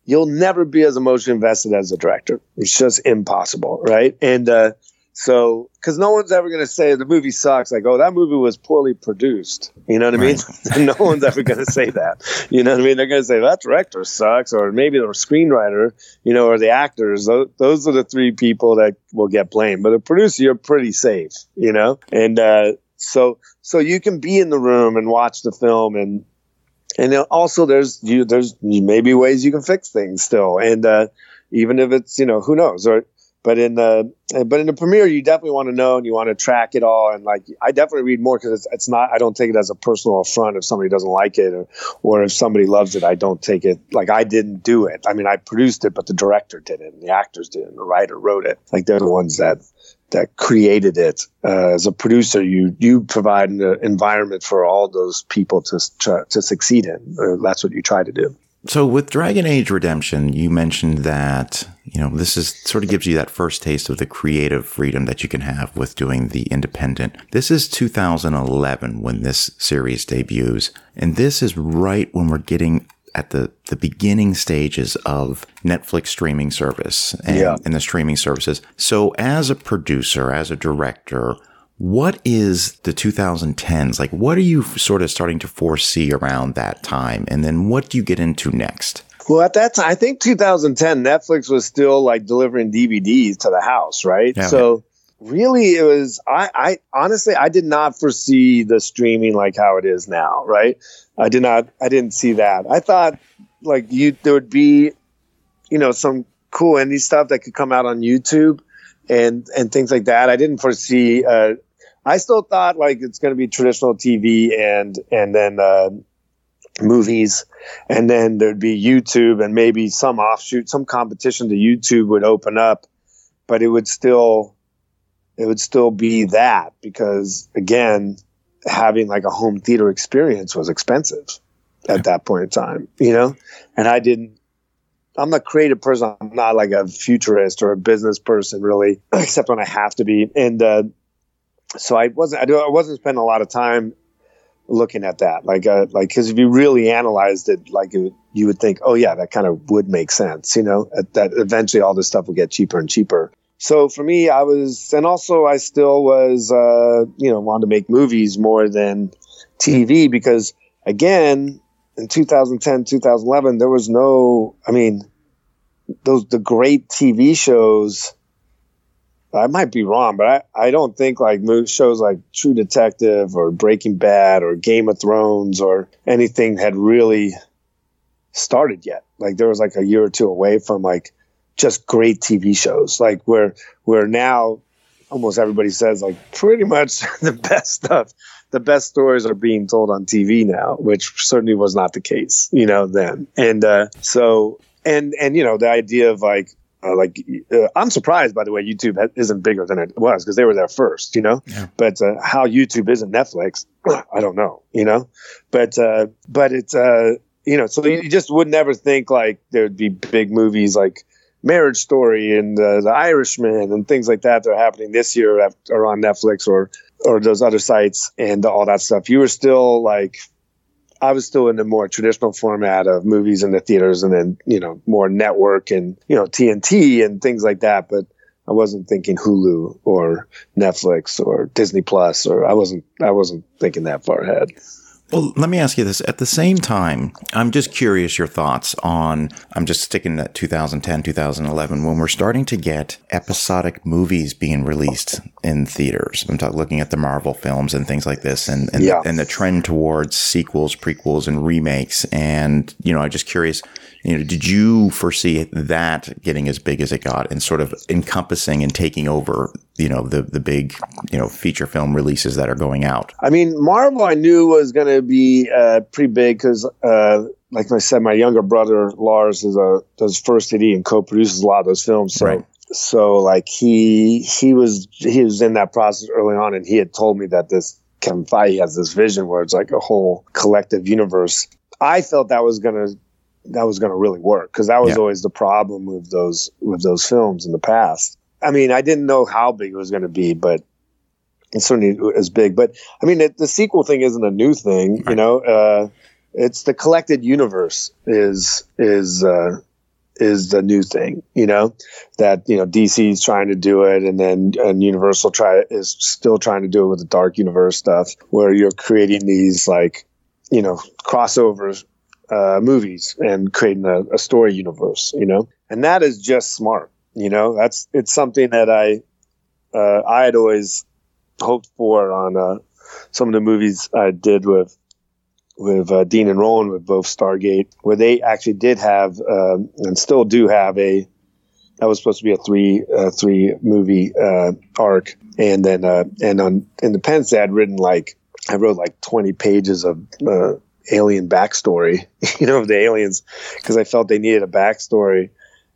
you'll never be as emotionally invested as a director. It's just impossible, right? And uh, so, because no one's ever going to say the movie sucks, like, oh, that movie was poorly produced. You know what I mean? No one's ever going to say that. You know what I mean? They're going to say that director sucks, or maybe the screenwriter, you know, or the actors. Those, those are the three people that will get blamed. But the producer, you're pretty safe, you know? And uh, so, so you can be in the room and watch the film and, and also there's you there's maybe ways you can fix things still and uh, even if it's you know who knows or but in the but in the premiere you definitely want to know and you want to track it all. And like i definitely read more because it's, it's not i don't take it as a personal affront if somebody doesn't like it or, or if somebody loves it i don't take it like i didn't do it. I mean i produced it but the director did it and the actors did it and the writer wrote it. Like they're the ones that that created it. Uh, as a producer you you provide an environment for all those people to to succeed in. That's what you try to do so with Dragon Age Redemption, you mentioned that, you know, this is sort of gives you that first taste of the creative freedom that you can have with doing the independent. This is 2011 when this series debuts. And this is right when we're getting at the, the beginning stages of Netflix streaming service and, yeah. and the streaming services. So as a producer, as a director, what is the 2010s? Like, what are you sort of starting to foresee around that time? And then what do you get into next? Well, at that time, I think 2010, Netflix was still like delivering DVDs to the house, right? Yeah, so really, it was, I, I honestly, I did not foresee the streaming like how it is now, right? I did not, I didn't see that. I thought like you, there would be, you know, some cool indie stuff that could come out on YouTube and and things like that. I didn't foresee uh, I still thought like it's going to be traditional TV and and then uh, movies, and then there'd be YouTube and maybe some offshoot, some competition to YouTube would open up, but it would still it would still be that because again, having like a home theater experience was expensive at that point in time, you know, and I didn't. I'm a creative person. I'm not like a futurist or a business person, really, except when I have to be. And uh, so I wasn't I, wasn't spending a lot of time looking at that. Like uh, like because if you really analyzed it like it, you would think oh yeah that kind of would make sense you know? That eventually all this stuff would get cheaper and cheaper. So for me i was and also i still was uh, you know wanted to make movies more than tv because again in 2010 2011 there was no i mean those the great tv shows I might be wrong, but I, I don't think like shows like True Detective or Breaking Bad or Game of Thrones or anything had really started yet. Like there was like a year or two away from like just great TV shows. Like where where now almost everybody says like pretty much the best stuff, the best stories are being told on TV now, which certainly was not the case, you know, then. And uh, so and and you know the idea of like uh, like uh, I'm surprised, by the way, YouTube isn't bigger than it was because they were there first, you know. Yeah. But uh, how YouTube isn't Netflix, I don't know, you know. But uh, but it's uh, you know, so you just would never think like there'd be big movies like Marriage Story and uh, The Irishman and things like that that are happening this year are on Netflix or or those other sites and all that stuff. You were still like I was still in the more traditional format of movies in the theaters and then, you know, more network and, you know, TNT and things like that. But I wasn't thinking Hulu or Netflix or Disney Plus or I wasn't, I wasn't thinking that far ahead. Well, let me ask you this. At the same time, I'm just curious your thoughts on, I'm just sticking at 2010, 2011, when we're starting to get episodic movies being released in theaters. I'm talking, looking at the Marvel films and things like this and, and, yeah. and the trend towards sequels, prequels, and remakes. And, you know, I'm just curious, you know, did you foresee that getting as big as it got and sort of encompassing and taking over you know the the big you know feature film releases that are going out. I mean, Marvel I knew was going to be uh, pretty big because, uh, like I said, my younger brother Lars is a does first AD and co-produces a lot of those films. So, right. so like he he was he was in that process early on, and he had told me that this Kevin Feige has this vision where it's like a whole collective universe. I felt that was going to that was going to really work because that was yeah. always the problem with those with those films in the past I mean, I didn't know how big it was going to be, but it certainly was big. But I mean, it, the sequel thing isn't a new thing, right. you know. Uh, it's the collected universe is is uh, is the new thing, you know. That you know DC is trying to do it, and then and Universal try is still trying to do it with the Dark Universe stuff, where you're creating these like you know crossovers uh, movies and creating a, a story universe, you know. And that is just smart you know, that's it's something that I uh, I had always hoped for on uh, some of the movies I did with with uh, Dean and Roland with both Stargate, where they actually did have um, and still do have a that was supposed to be a three uh, three movie uh, arc, and then uh, and on Independence I'd written like I wrote like twenty pages of uh, alien backstory, you know, of the aliens, because I felt they needed a backstory,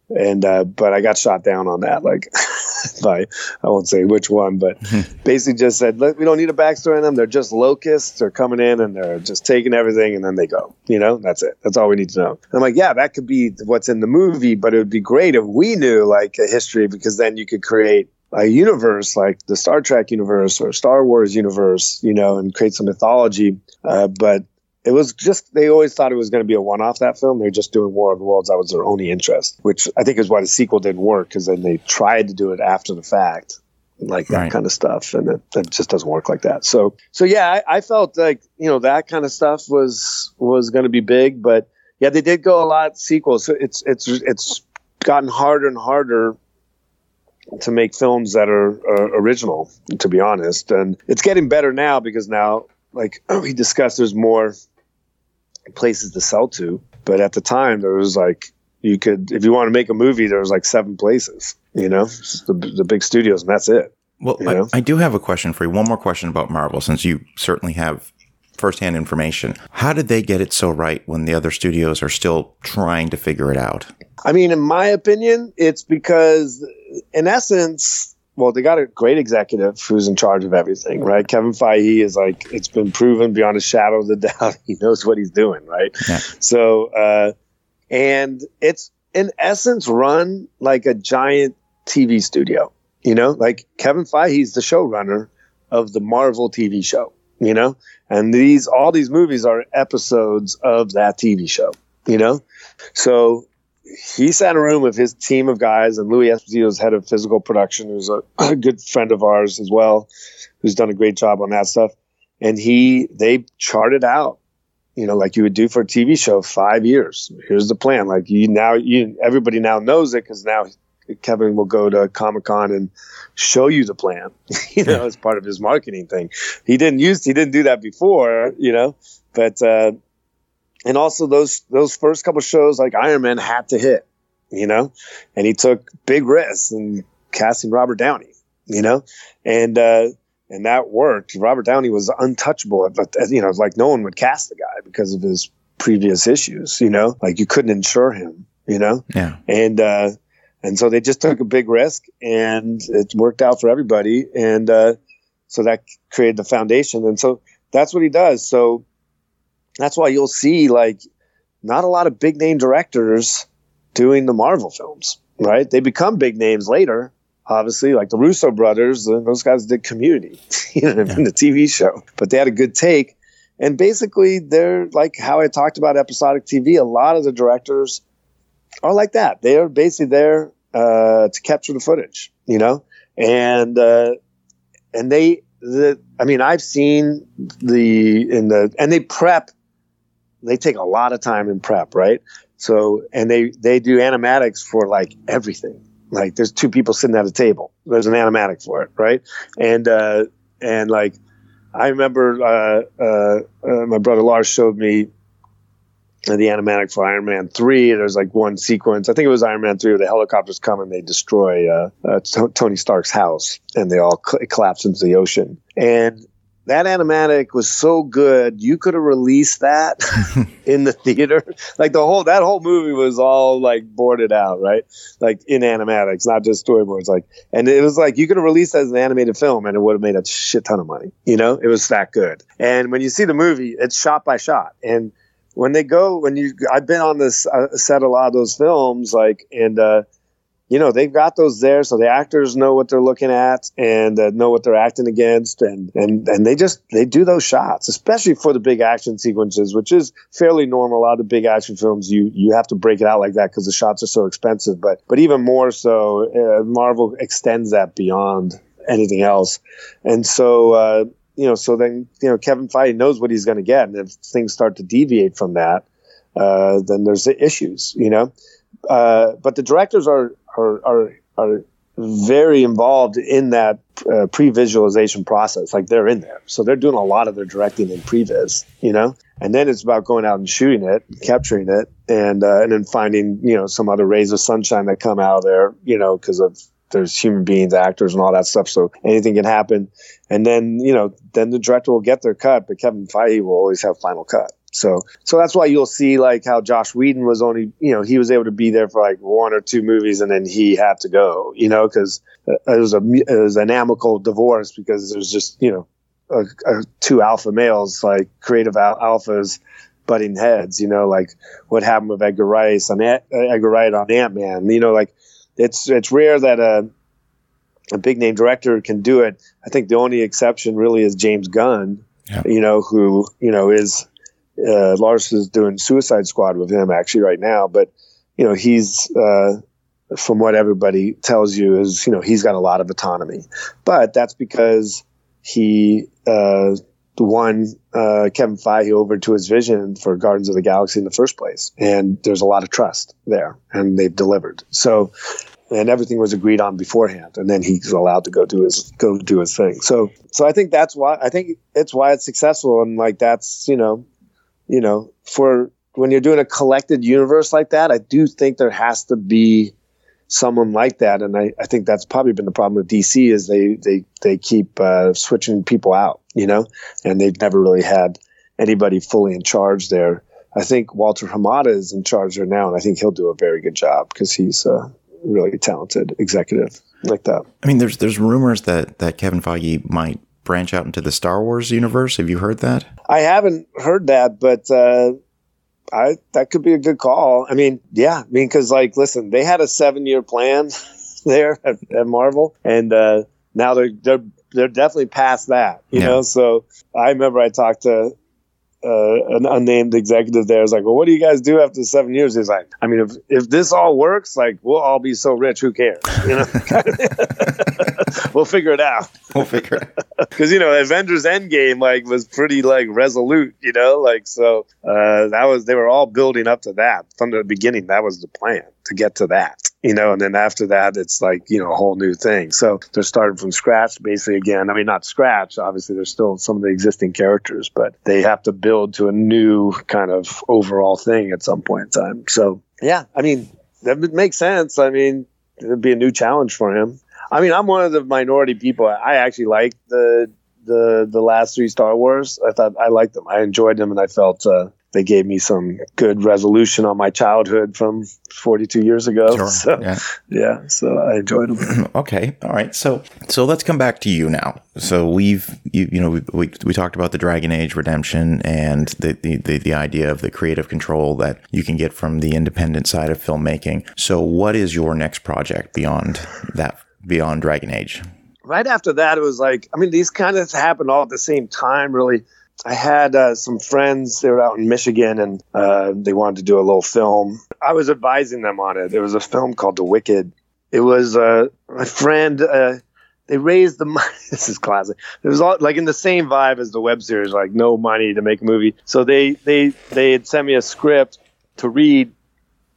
and uh, but I got shot down on that, like by I won't say which one, but basically just said we don't need a backstory on them. They're just locusts. They're coming in and they're just taking everything, and then they go. You know, that's it. That's all we need to know. And I'm like, yeah, that could be what's in the movie, but it would be great if we knew like a history because then you could create a universe like the Star Trek universe or Star Wars universe, you know, and create some mythology. Uh, but it was just they always thought it was going to be a one-off that film. They're just doing war of the worlds. That was their only interest which i think is why the sequel didn't work because then they tried to do it after the fact like that right. kind of stuff and it, it, just doesn't work like that. So so yeah I, I felt like you know that kind of stuff was was going to be big but yeah they did go a lot sequels. So it's it's it's gotten harder and harder to make films that are uh, original to be honest. And it's getting better now because now like we discussed there's more places to sell to. But at the time, there was like you could, if you want to make a movie, there was like seven places. You know, the, the big studios, and that's it. Well, I, I, do have a question for you. One more question about Marvel, since you certainly have firsthand information. How did they get it so right when the other studios are still trying to figure it out? I mean, in my opinion, it's because, in essence, well, they got a great executive who's in charge of everything, right? Kevin Feige is like, it's been proven beyond a shadow of the doubt. He knows what he's doing, right? Yeah. So, uh, and it's in essence run like a giant TV studio, you know, like Kevin Feige is the showrunner of the Marvel TV show, you know, and these, all these movies are episodes of that TV show, you know? So he sat in a room with his team of guys, and Louis Esposito's head of physical production, who's a, a, good friend of ours as well, who's done a great job on that stuff. And he, they charted out, you know, like you would do for a TV show, five years. Here's the plan. Like you now, you everybody now knows it because now Kevin will go to Comic Con and show you the plan, you know, as part of his marketing thing. He didn't use, he didn't do that before, you know, but. uh and also those those first couple shows like Iron Man had to hit, you know, and he took big risks in casting Robert Downey, you know, and uh, and that worked. Robert Downey was untouchable, but you know, like no one would cast the guy because of his previous issues, you know, like you couldn't insure him, you know, yeah, and uh, and so they just took a big risk, and it worked out for everybody, and uh, so that created the foundation, and so that's what he does. So that's why you'll see like not a lot of big name directors doing the Marvel films, right? They become big names later, obviously, like the Russo brothers. Those guys did Community, you know, yeah. in the TV show, but they had a good take. And basically, they're like how I talked about episodic TV. A lot of the directors are like that. They are basically there uh, to capture the footage, you know, and uh, and they. The, I mean, I've seen the in the and they prep they take a lot of time in prep, right? So, and they, they do animatics for like everything. Like there's two people sitting at a table. There's an animatic for it, right? And, uh, and like, I remember, uh, uh, uh my brother Lars showed me the animatic for Iron Man 3. There's like one sequence, I think it was Iron Man 3, where the helicopters come and they destroy uh, uh, Tony Stark's house and they all cl- collapse into the ocean. And that animatic was so good you could have released that in the theater. Like the whole that whole movie was all like boarded out right? Like in animatics not just storyboards like and it was like you could have released that as an animated film and it would have made a shit ton of money you know? It was that good. And when you see the movie it's shot by shot. And when they go when you i've been on this uh, set a lot of those films like and uh you know they've got those there so the actors know what they're looking at and uh, know what they're acting against and and and they just they do those shots especially for the big action sequences which is fairly normal. A lot of big action films you you have to break it out like that because the shots are so expensive but but even more so uh, marvel extends that beyond anything else. And so uh, you know so then you know kevin feige knows what he's going to get and if things start to deviate from that uh, then there's issues you know? Uh, but the directors are are are, are very involved in that uh, pre-visualization process. Like they're in there, so they're doing a lot of their directing in previs, you know. And then it's about going out and shooting it, capturing it, and uh, and then finding you know some other rays of sunshine that come out of there, you know, because of there's human beings, actors, and all that stuff. So anything can happen. And then you know, then the director will get their cut, but Kevin Feige will always have final cut. So, so that's why you'll see like how Joss Whedon was only, you know, he was able to be there for like one or two movies and then he had to go, you know, because uh, it was a it was an amicable divorce because there's just you know a, a two alpha males like creative al- alphas butting heads, you know, like what happened with Edgar Rice on A- uh, Edgar Wright on Ant Man, you know, like it's it's rare that a a big name director can do it. I think the only exception really is James Gunn, yeah. you know, who you know is uh, Lars is doing Suicide Squad with him actually right now, but you know he's uh, from what everybody tells you is you know he's got a lot of autonomy, but that's because he uh, won uh, Kevin Feige over to his vision for Guardians of the Galaxy in the first place, and there's a lot of trust there, and they've delivered. So and everything was agreed on beforehand and then he's allowed to go do his go do his thing. So so i think that's why i think it's why it's successful and like that's you know you know, for when you're doing a collected universe like that, I do think there has to be someone like that. And I, I think that's probably been the problem with DC is they, they, they keep uh, switching people out, you know, and they've never really had anybody fully in charge there. I think Walter Hamada is in charge there now, and I think he'll do a very good job because he's a really talented executive like that. I mean, there's there's rumors that that Kevin Feige might branch out into the Star Wars universe. Have you heard that? I haven't heard that, but uh, I that could be a good call. I mean, yeah, I mean, because like, listen, they had a seven year plan there at, at Marvel, and uh, now they're they're they're definitely past that. You yeah. know, so I remember I talked to uh, an unnamed executive there is like, well, what do you guys do after seven years? He's like, I mean, if, if this all works, like, we'll all be so rich. Who cares? You know, we'll figure it out. We'll figure it out. because you know, Avengers Endgame like was pretty like resolute. You know, like so uh, that was they were all building up to that from the beginning. That was the plan to get to that you know, and then after that, it's like, you know, a whole new thing. So they're starting from scratch basically again. I mean, not scratch, obviously, there's still some of the existing characters, but they have to build to a new kind of overall thing at some point in time. So, yeah, I mean, that makes sense. I mean, it'd be a new challenge for him. I mean, I'm one of the minority people. I actually like the the the last three Star Wars. I thought I liked them. I enjoyed them, and I felt uh, they gave me some good resolution on my childhood from 42 years ago. Sure. So, yeah. yeah. So I enjoyed them. okay. All right. So, so let's come back to you now. So we've, you, you know, we, we, we, talked about the Dragon Age redemption and the, the, the, the idea of the creative control that you can get from the independent side of filmmaking. So what is your next project beyond that, beyond Dragon Age? Right after that, it was like, I mean, these kind of happened all at the same time, really I had uh, some friends. They were out in Michigan, and uh, they wanted to do a little film. I was advising them on it. There was a film called The Wicked. It was uh, my friend. Uh, they raised the money. this is classic. It was all like in the same vibe as the web series, like no money to make a movie. So they they they had sent me a script to read,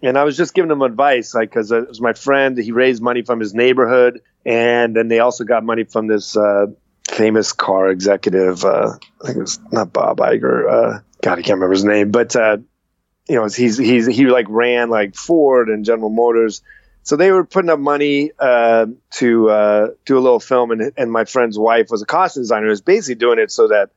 and I was just giving them advice, like because it was my friend. He raised money from his neighborhood, and then they also got money from this uh, famous car executive. Uh, I think it was not Bob Iger. Uh, God, I can't remember his name, but uh, you know, he's he's he like ran like Ford and General Motors. So they were putting up money uh, to uh, do a little film, and and my friend's wife was a costume designer. Was basically doing it so that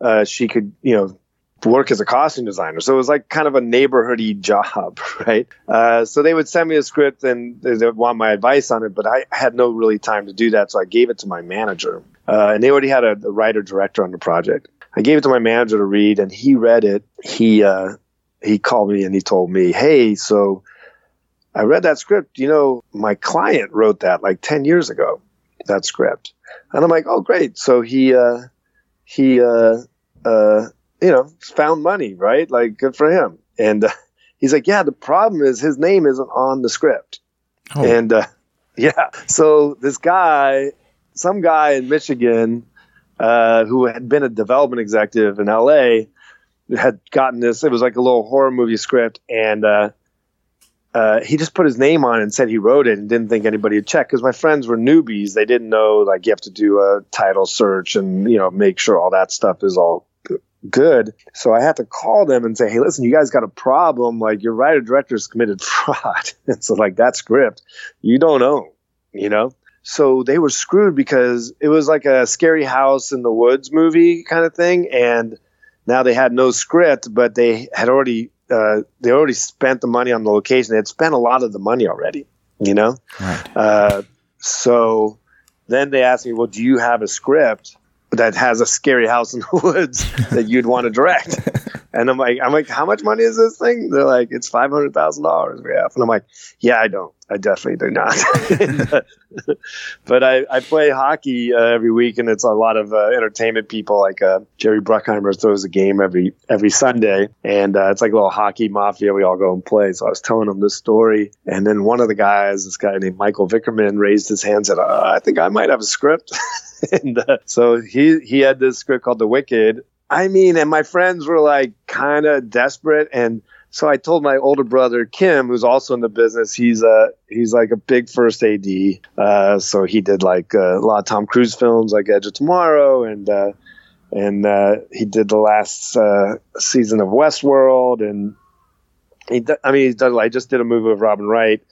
uh, she could, you know, work as a costume designer. So it was like kind of a neighborhoody job, right? Uh, so they would send me a script and they want my advice on it, but I had no really time to do that. So I gave it to my manager. Uh, and they already had a, a, writer director on the project. I gave it to my manager to read, and he read it. He uh, he called me and he told me, "Hey, so I read that script. You know, my client wrote that like ten years ago, that script." And I'm like, "Oh, great!" So he uh, he uh, uh, you know found money, right? Like, good for him. And uh, he's like, "Yeah, the problem is his name isn't on the script." Oh. And uh, yeah, so this guy some guy in Michigan uh, who had been a development executive in LA had gotten this. It was like a little horror movie script, and uh, uh, he just put his name on it and said he wrote it and didn't think anybody would check because my friends were newbies. They didn't know like you have to do a title search and you know make sure all that stuff is all good. So I had to call them and say, hey, listen, you guys got a problem. Like your writer director's committed fraud. and so like that script, you don't own, you know? So they were screwed because it was like a scary house in the woods movie kind of thing. And now they had no script, but they had already uh, they already spent the money on the location. They had spent a lot of the money already, you know. Right. Uh, so then they asked me, "Well, do you have a script that has a scary house in the woods that you'd want to direct?" And I'm like, I'm like, how much money is this thing? They're like, it's five hundred thousand dollars we have. And I'm like, yeah, I don't. I definitely do not. but I, I play hockey uh, every week, and it's a lot of uh, entertainment people. Like uh, Jerry Bruckheimer throws a game every every Sunday, and uh, it's like a little hockey mafia. We all go and play. So I was telling him this story, and then one of the guys, this guy named Michael Vickerman, raised his hand and said, uh, "I think I might have a script." and uh, so he he had this script called The Wicked, I mean, and my friends were like kind of desperate. And so I told my older brother, Kim, who's also in the business, he's a, he's like a big first AD. Uh, so he did like uh, a lot of Tom Cruise films like Edge of Tomorrow and, uh, and uh, he did the last uh, season of Westworld, and he, I mean, he's done. I just did a movie with Robin Wright.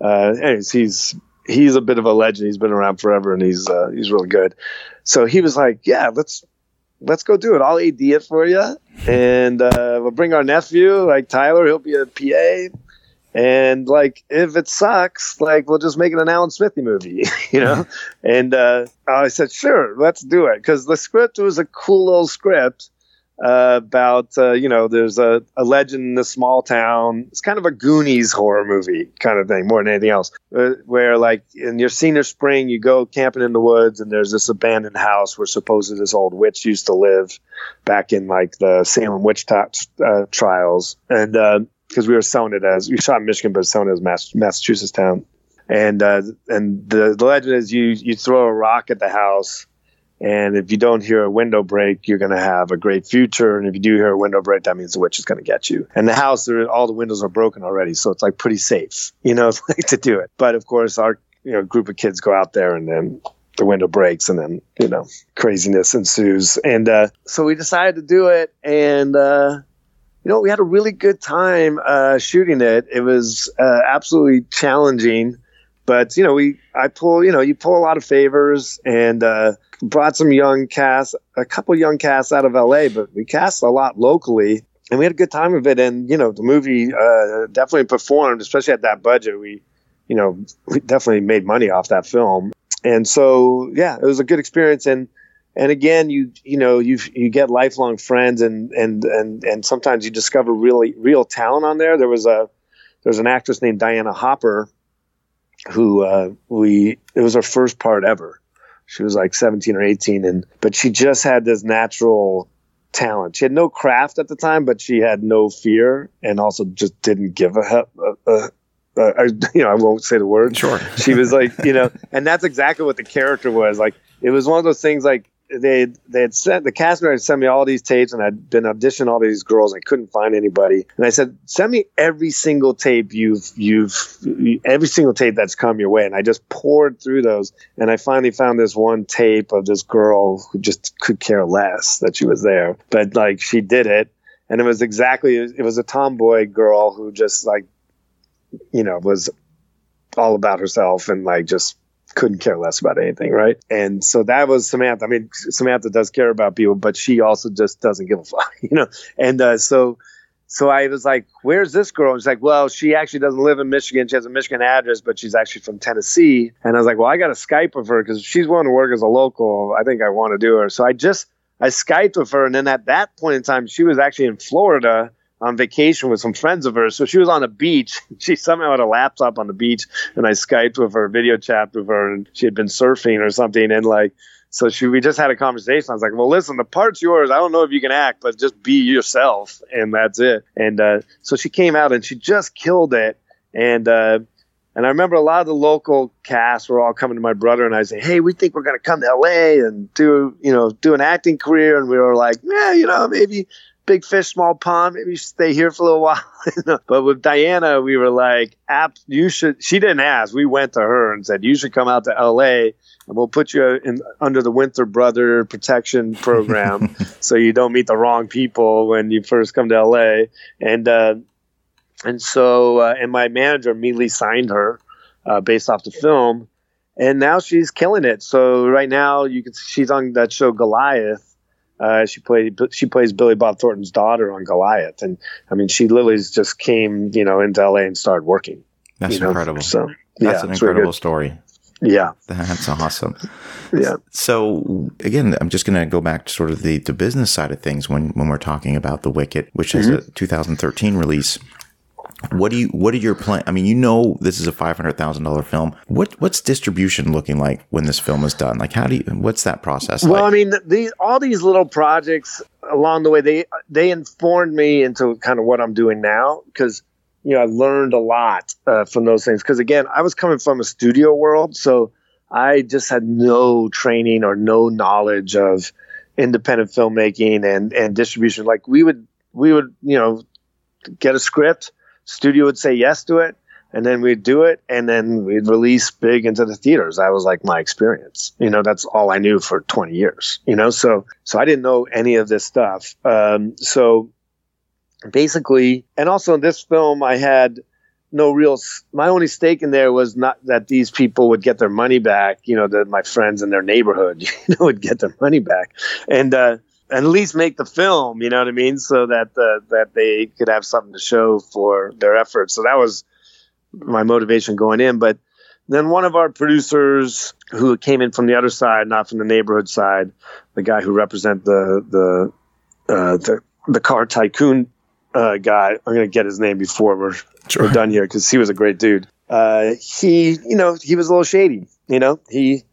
Uh, anyways, he's he's a bit of a legend. He's been around forever, and he's he's really good. So he was like, "Yeah, let's let's go do it. I'll AD it for you, and uh, we'll bring our nephew, like Tyler. He'll be a PA, and like if it sucks, like we'll just make it an Alan Smithee movie, you know. and uh, I said, sure, let's do it, because the script was a cool little script about uh, you know there's a, a legend in a small town. It's kind of a Goonies horror movie kind of thing more than anything else. Uh, where like in your senior spring, you go camping in the woods, and there's this abandoned house where supposedly this old witch used to live back in like the Salem witch t- uh, trials, and because uh, we were selling it as we shot in Michigan, but selling it as Mass- Massachusetts town. And uh, and the, the legend is you you throw a rock at the house and if you don't hear a window break, you're going to have a great future. And if you do hear a window break, that means the witch is going to get you. And the house, all the windows are broken already, so it's like pretty safe, you know, to do it. But of course, our you know group of kids go out there, and then the window breaks, and then you know craziness ensues. And uh, so we decided to do it, and uh, you know we had a really good time uh, shooting it. It was uh, absolutely challenging but you know we i pull you know you pull a lot of favors and uh, brought some young casts, a couple young casts out of la but we cast a lot locally and we had a good time of it. And you know the movie uh, definitely performed especially at that budget. We you know we definitely made money off that film. And so yeah it was a good experience. And and again you you know you you get lifelong friends and and and and sometimes you discover really real talent on there. There was a there's an actress named diana hopper who uh, we it was her first part ever. She was like 17 or 18, and but she just had this natural talent. She had no craft at the time, but she had no fear, and also just didn't give a, a, a uh, you know, I won't say the word. Sure. she was like, you know, and that's exactly what the character was. Like, it was one of those things like they they had sent the cast member had sent me all these tapes and I'd been auditioning all these girls. And I couldn't find anybody. And I said send me every single tape you've you've every single tape that's come your way. And I just poured through those. And I finally found this one tape of this girl who just could care less that she was there. But like she did it. And it was exactly it was a tomboy girl who just like you know was all about herself and like just couldn't care less about anything, right? And so that was Samantha. I mean, Samantha does care about people, but she also just doesn't give a fuck, you know. And uh, so, so I was like, "Where's this girl?" And she's like, "Well, she actually doesn't live in Michigan. She has a Michigan address, but she's actually from Tennessee." And I was like, "Well, I got to Skype with her because she's willing to work as a local. I think I want to do her." So I just I Skyped with her, and then at that point in time, she was actually in Florida on vacation with some friends of hers. So she was on a beach. She somehow had a laptop on the beach, and I skyped with her, video chat with her, and she had been surfing or something. And like, so she, we just had a conversation. I was like, well, listen, the part's yours. I don't know if you can act, but just be yourself, and that's it. And uh, so she came out, and she just killed it. And uh, and I remember a lot of the local cast were all coming to my brother and I say, "Hey, we think we're going to come to LA and do, you know, do an acting career." And we were like, "Yeah, you know, maybe big fish, small pond. Maybe stay here for a little while. but with Diana, we were like, you should. She didn't ask. We went to her and said, you should come out to L.A. and we'll put you in under the Winther Brother Protection Program, so you don't meet the wrong people when you first come to L.A. And uh, and so uh, and my manager immediately signed her uh, based off the film, and now she's killing it. So right now you can she's on that show Goliath uh, she played she plays Billy Bob Thornton's daughter on Goliath, and I mean she literally just came you know into LA and started working. That's incredible. Know? So that's yeah, an incredible really story. Yeah, that's awesome. Yeah. So again, I'm just going to go back to sort of the the business side of things when when we're talking about The Wicked, which is mm-hmm. a 2013 release. What do you? What are your plan? I mean, you know, this is a five hundred thousand dollar film. What what's distribution looking like when this film is done? Like, how do you? What's that process? Well, like? I mean, these all these little projects along the way they they informed me into kind of what I'm doing now because you know I learned a lot uh, from those things. Because again, I was coming from a studio world, so I just had no training or no knowledge of independent filmmaking and and distribution. Like we would we would you know get a script studio would say yes to it and then we'd do it and then we'd release big into the theaters. That was like my experience. You know that's all i knew for 20 years you know? So so i didn't know any of this stuff. Um, so basically and also in this film i had no real my only stake in there was not that these people would get their money back you know that my friends in their neighborhood you know would get their money back. And uh at least make the film, you know what I mean, so that uh, that they could have something to show for their efforts. So that was my motivation going in. But then one of our producers who came in from the other side, not from the neighborhood side, the guy who represent the the uh, the, the car tycoon uh, guy. I'm gonna get his name before we're, sure. we're done here because he was a great dude. Uh, he, you know, he was a little shady. You know, he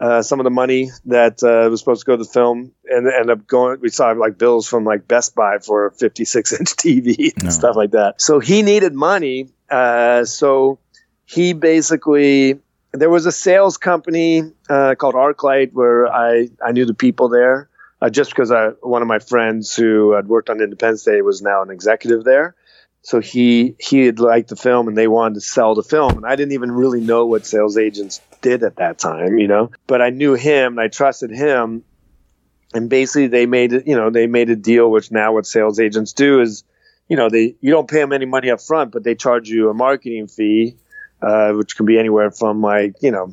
uh, some of the money that uh, was supposed to go to the film and end up going. We saw like bills from like Best Buy for a 56 inch TV and no. stuff like that. So he needed money. Uh, so he basically there was a sales company uh, called ArcLight where I I knew the people there. Uh, just because I, one of my friends who had worked on Independence Day was now an executive there, so he he had liked the film and they wanted to sell the film and i didn't even really know what sales agents did at that time you know? But i knew him and i trusted him. And basically they made it you know they made a deal which now what sales agents do is you know they you don't pay them any money up front but they charge you a marketing fee uh, which can be anywhere from like you know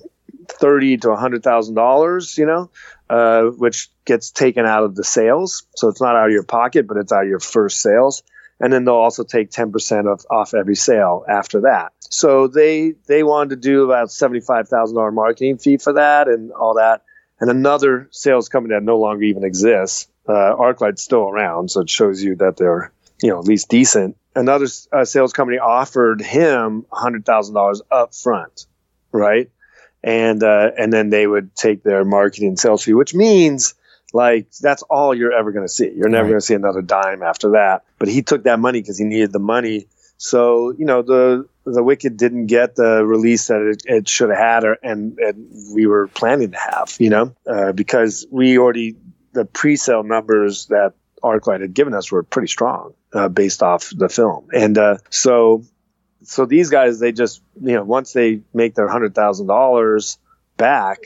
thirty to a hundred thousand dollars you know uh, which gets taken out of the sales. So it's not out of your pocket but it's out of your first sales and then they'll also take 10% of, off every sale after that. So they they wanted to do about $75,000 marketing fee for that and all that. And another sales company that no longer even exists, uh, ArcLight's still around, so it shows you that they're you know at least decent. Another uh, sales company offered him $100,000 up front, right? And uh, and then they would take their marketing sales fee, which means like that's all you're ever going to see. You're never right. going to see another dime after that. But he took that money because he needed the money. So you know the the Wicked didn't get the release that it, it should have had, or, and, and we were planning to have. You know uh, because we already the pre-sale numbers that ArcLight had given us were pretty strong uh, based off the film, and uh, so so these guys they just you know once they make their hundred thousand dollars back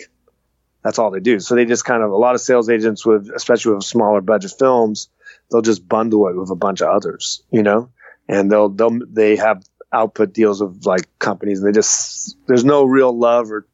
that's all they do. So they just kind of a lot of sales agents with, especially with smaller budget films, they'll just bundle it with a bunch of others, you know, and they'll they'll they have output deals with like companies, and they just there's no real love or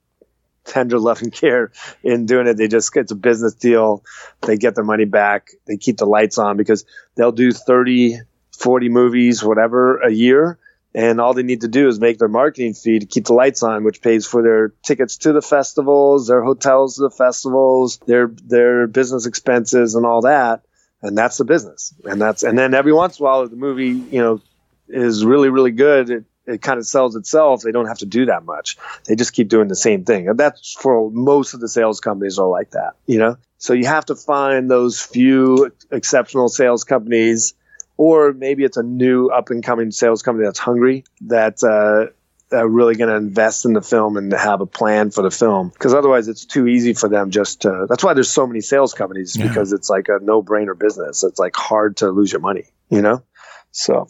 tender love and care in doing it. They just it's a business deal. They get their money back. They keep the lights on because they'll do 30, 40 movies, whatever, a year and all they need to do is make their marketing fee to keep the lights on, which pays for their tickets to the festivals, their hotels to the festivals, their their business expenses, and all that. And that's the business. And that's and then every once in a while, the movie you know is really really good. It, it kind of sells itself. They don't have to do that much. They just keep doing the same thing. And that's for most of the sales companies are like that, you know? So you have to find those few exceptional sales companies or maybe it's a new up and coming sales company that's hungry that uh, really going to invest in the film and have a plan for the film. Because otherwise it's too easy for them just to that's why there's so many sales companies yeah. because it's like a no-brainer business. It's like hard to lose your money you know? So.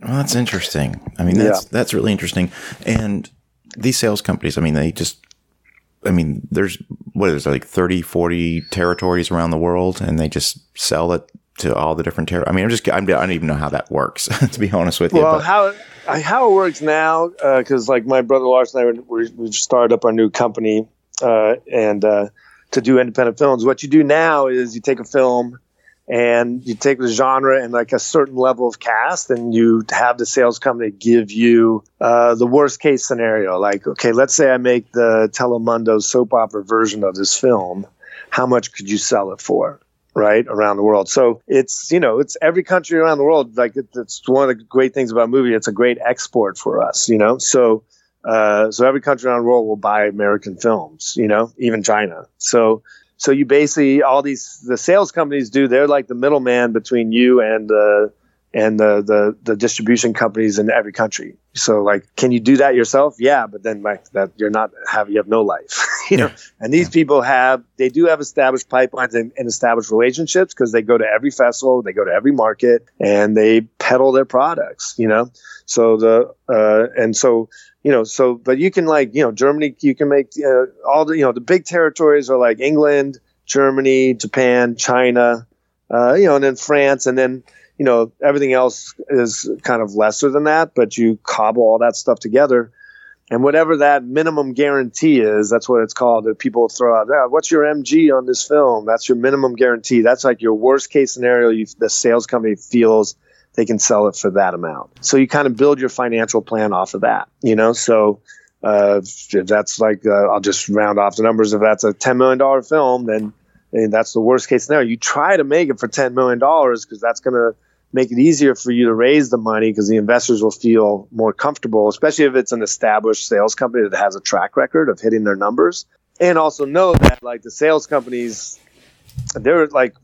Well, that's interesting. I mean that's yeah. that's really interesting. And these sales companies i mean they just I mean, there's what is there, like 30, 40 territories around the world, and they just sell it to all the different territories. I mean, I'm just, I'm, I don't even know how that works, to be honest with you. Well, but. how how it works now, because uh, like my brother Lars and I, we, we started up our new company, uh, and uh, to do independent films. What you do now is you take a film and you take the genre and like a certain level of cast and you have the sales company give you uh, the worst case scenario like okay let's say i make the telemundo soap opera version of this film how much could you sell it for right around the world. So it's you know it's every country around the world like it, it's one of the great things about movie it's a great export for us you know? So uh, so every country around the world will buy american films you know even china. So so you basically all these the sales companies do they're like the middleman between you and uh, and the, the the distribution companies in every country. So like, can you do that yourself? Yeah, but then like that you're not have you have no life, you know. And these people have they do have established pipelines and, and established relationships because they go to every festival, they go to every market, and they peddle their products, you know. So the uh, and so you know, so but you can like you know Germany, you can make uh, all the you know the big territories are like England, Germany, Japan, China, uh, you know, and then France, and then you know everything else is kind of lesser than that. But you cobble all that stuff together, and whatever that minimum guarantee is, that's what it's called. That people throw out, yeah, what's your MG on this film? That's your minimum guarantee. That's like your worst case scenario. You, the sales company feels they can sell it for that amount. So you kind of build your financial plan off of that, you know? So uh, if that's like, uh, I'll just round off the numbers. If that's a $10 million film, then and that's the worst case scenario. You try to make it for $10 million because that's going to make it easier for you to raise the money because the investors will feel more comfortable, especially if it's an established sales company that has a track record of hitting their numbers. And also know that like the sales companies, they're like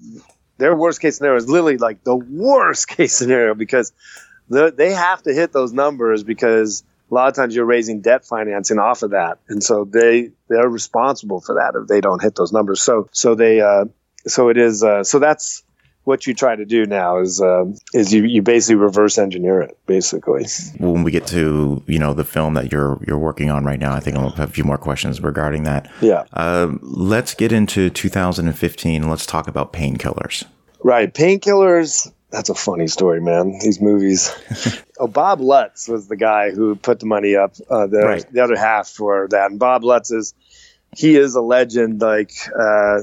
their worst case scenario is literally like the worst case scenario because they have to hit those numbers because a lot of times you're raising debt financing off of that, and so they they're responsible for that if they don't hit those numbers. So so they uh, so it is uh, so that's what you try to do now is uh, is you, you basically reverse engineer it basically. When we get to you know the film that you're you're working on right now, I think I'll have a few more questions regarding that. Yeah. Uh, let's get into 2015. Let's talk about painkillers. Right, painkillers. That's a funny story, man. These movies. oh, Bob Lutz was the guy who put the money up. Uh, the right. the other half for that, and Bob Lutz is he is a legend. Like uh,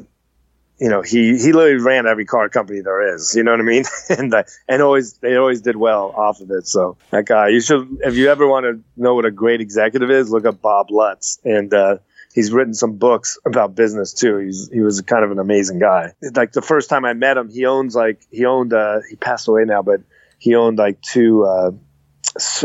you know, he he literally ran every car company there is. You know what I mean? and uh, and always they always did well off of it. So that guy, you should if you ever want to know what a great executive is, look up Bob Lutz, and uh, he's written some books about business too. He's he was kind of an amazing guy. Like the first time I met him, he owns like he owned uh, he passed away now, but he owned like two. Uh,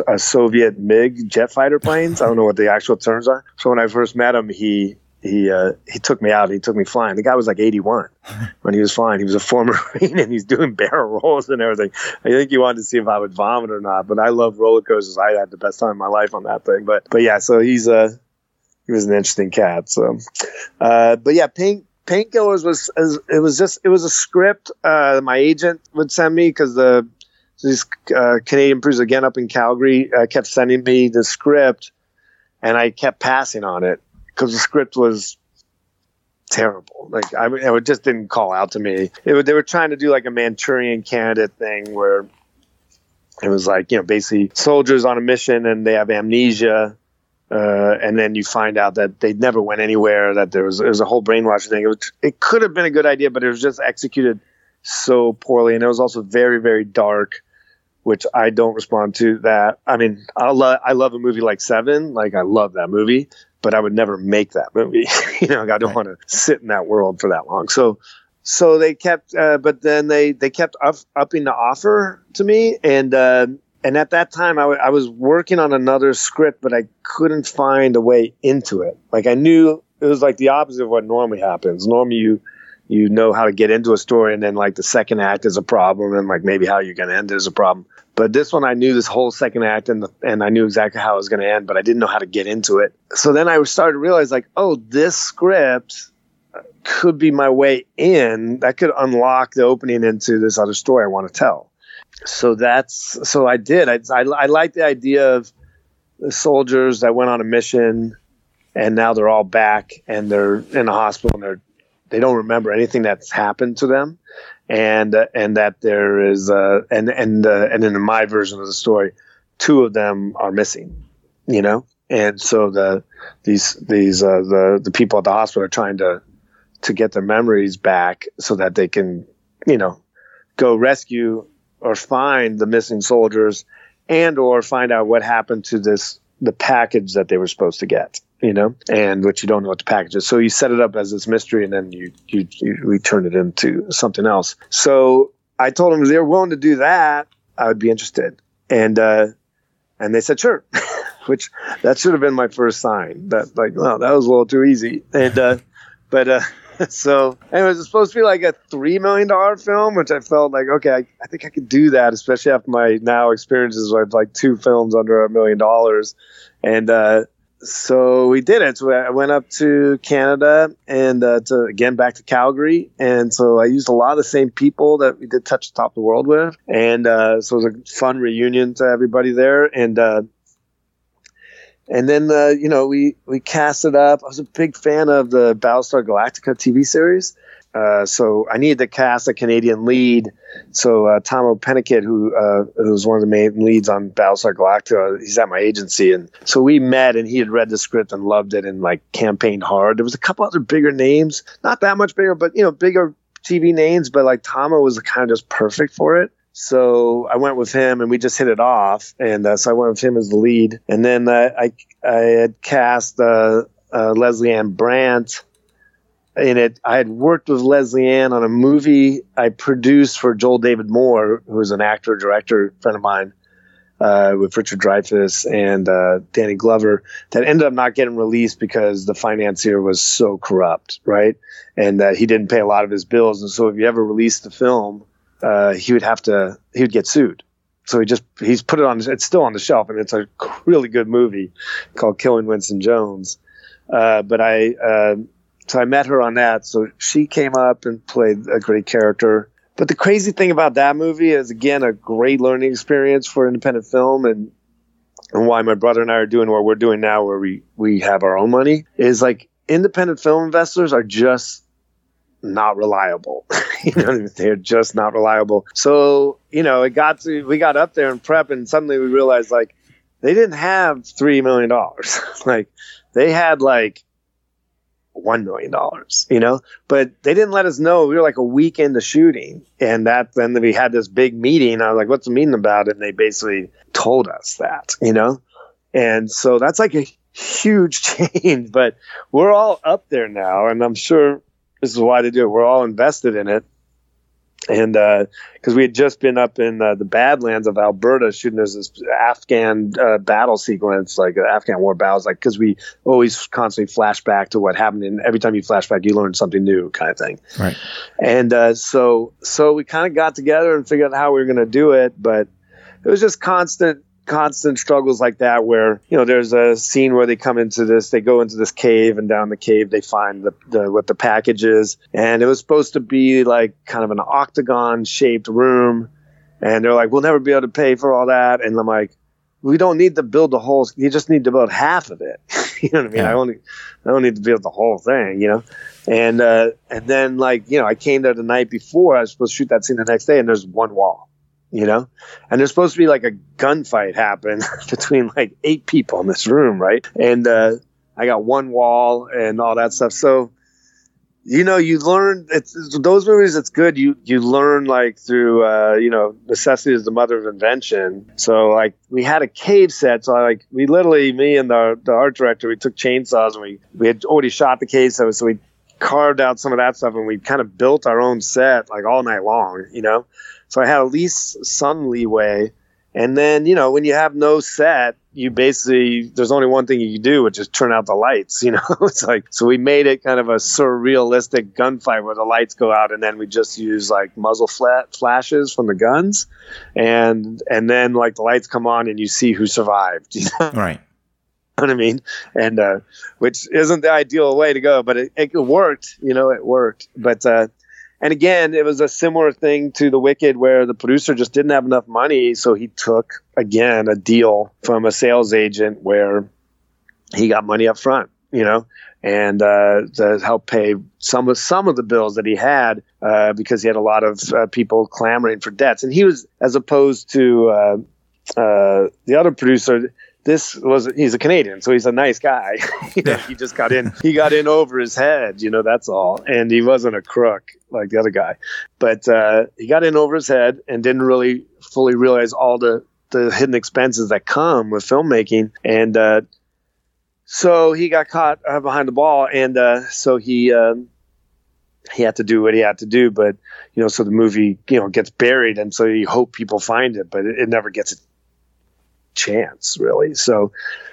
a Soviet MiG jet fighter planes. I don't know what the actual terms are. So when I first met him, he he uh, he took me out. He took me flying. The guy was like 81 when he was flying. He was a former Marine and he's doing barrel rolls and everything. I think he wanted to see if I would vomit or not. But I love roller coasters. I had the best time of my life on that thing. But but yeah, so he's uh he was an interesting cat. So, uh, but yeah, paint painkillers was it was just it was a script uh, my agent would send me because the these uh, Canadian producers again up in Calgary uh, kept sending me the script, and I kept passing on it because the script was terrible. Like I it just didn't call out to me. It, they were trying to do like a Manchurian Candidate thing where it was like you know basically soldiers on a mission and they have amnesia. Uh, and then you find out that they never went anywhere. That there was there was a whole brainwashing thing. It, was, it could have been a good idea, but it was just executed so poorly, and it was also very very dark, which I don't respond to. That I mean, I love I love a movie like Seven, like I love that movie, but I would never make that movie. you know, I don't right. want to sit in that world for that long. So, so they kept, uh, but then they they kept up, upping the offer to me, and uh, and at that time I, w- I was working on another script, but I couldn't find a way into it. Like I knew it was like the opposite of what normally happens. Normally you you know how to get into a story, and then like the second act is a problem, and like maybe how you're going to end it is a problem. But this one, I knew this whole second act, and the, and I knew exactly how it was going to end, but I didn't know how to get into it. So then I started to realize, like, oh, this script could be my way in. That could unlock the opening into this other story I want to tell. So that's so I did. I I, I like the idea of the soldiers that went on a mission, and now they're all back and they're in the hospital and they're they don't remember anything that's happened to them. And uh, and that there is uh, and and uh, and in my version of the story, two of them are missing, you know, and so the these these uh, the the people at the hospital are trying to to get their memories back so that they can, you know, go rescue or find the missing soldiers and or find out what happened to this the package that they were supposed to get you know, and which you don't know what the package is. So you set it up as this mystery, and then you you, you we turn it into something else. So I told them if they were willing to do that, I would be interested, and uh, and they said sure, which that should have been my first sign. That like, well, that was a little too easy, and uh, but. Uh, so anyways, it's supposed to be like a three million dollar film, which I felt like okay, I, I, think I could do that, especially after my now experiences with like two films under a million dollars, and uh, so we did it. So I went up to Canada and uh, to again back to Calgary, and so I used a lot of the same people that we did Touch the Top of the World with, and uh, so it was a fun reunion to everybody there, and uh, and then uh, you know we we cast it up. I was a big fan of the Battlestar Galactica TV series, uh, so I needed to cast a Canadian lead. So uh, Tahmoh Penikett, who uh, was one of the main leads on Battlestar Galactica, he's at my agency, and so we met, and he had read the script and loved it, and like campaigned hard. There was a couple other bigger names, not that much bigger, but you know, bigger TV names, but like Tahmoh was kind of just perfect for it. So I went with him, and we just hit it off, and uh, so I went with him as the lead, and then uh, I I had cast uh, Lesley Ann Brandt in it, I had worked with Lesley Ann on a movie I produced for Joel David Moore, who was an actor, director, friend of mine, uh, with Richard Dreyfuss and uh, Danny Glover, that ended up not getting released because the financier was so corrupt, right? And that he didn't pay a lot of his bills. And so if you ever released the film, uh, he would have to, he would get sued. So he just, he's put it on, it's still on the shelf, and it's a really good movie called Killing Winston Jones. Uh, but I, uh, so I met her on that. So she came up and played a great character. But the crazy thing about that movie is again a great learning experience for independent film and and why my brother and I are doing what we're doing now where we we have our own money is like independent film investors are just not reliable. you know, they're just not reliable. So, you know, it got to we got up there in prep and suddenly we realized like they didn't have three million dollars. like they had like one million dollars, you know. But they didn't let us know. We were like a week into shooting, and that then we had this big meeting. I was like, "What's the meeting about?" And they basically told us that, you know. And so that's like a huge change. But we're all up there now, and I'm sure this is why they do it. We're all invested in it, and because uh, we had just been up in uh, the Badlands of Alberta shooting there's this Afghan uh, battle sequence, like uh, Afghan war battles, like because we always constantly flash back to what happened, and every time you flash back, you learn something new, kind of thing. Right. And uh, so, so we kind of got together and figured out how we were going to do it, but it was just constant constant struggles like that where you know there's a scene where they come into this they go into this cave and down the cave they find the, the what the package is. And it was supposed to be like kind of an octagon shaped room. And they're like we'll never be able to pay for all that. And i'm like we don't need to build the whole you just need to build half of it. You know what i mean? Yeah. i only i don't need to build the whole thing you know? And uh and then like you know i came there the night before i was supposed to shoot that scene the next day and there's one wall you know? And there's supposed to be like a gunfight happen between like eight people in this room right? And uh, i got one wall and all that stuff. So you know you learn it's, those movies it's good. You you learn like through uh, you know necessity is the mother of invention. So like we had a cave set. So like we literally me and the, the art director we took chainsaws and we we had already shot the cave so, so we carved out some of that stuff and we kind of built our own set like all night long you know so I had at least some leeway. And then, you know, when you have no set you basically there's only one thing you can do, which is turn out the lights. You know, it's like so we made it kind of a surrealistic gunfight where the lights go out, and then we just use like muzzle flat flashes from the guns, and and then like the lights come on and you see who survived. You know? Right. what I mean? And uh, which isn't the ideal way to go, but it, it worked. You know, it worked. But uh, and again, it was a similar thing to The Wicked, where the producer just didn't have enough money, so he took again a deal from a sales agent where he got money up front, you know, and uh, to help pay some of some of the bills that he had uh, because he had a lot of uh, people clamoring for debts, and he was as opposed to uh, uh, the other producer this was he's a Canadian, so he's a nice guy. you know, he just got in he got in over his head, you know, that's all. And he wasn't a crook like the other guy. But uh, he got in over his head and didn't really fully realize all the the hidden expenses that come with filmmaking and uh, so he got caught uh, behind the ball and uh, so he um, he had to do what he had to do but you know so the movie you know gets buried and so you hope people find it but it, it never gets chance really. So,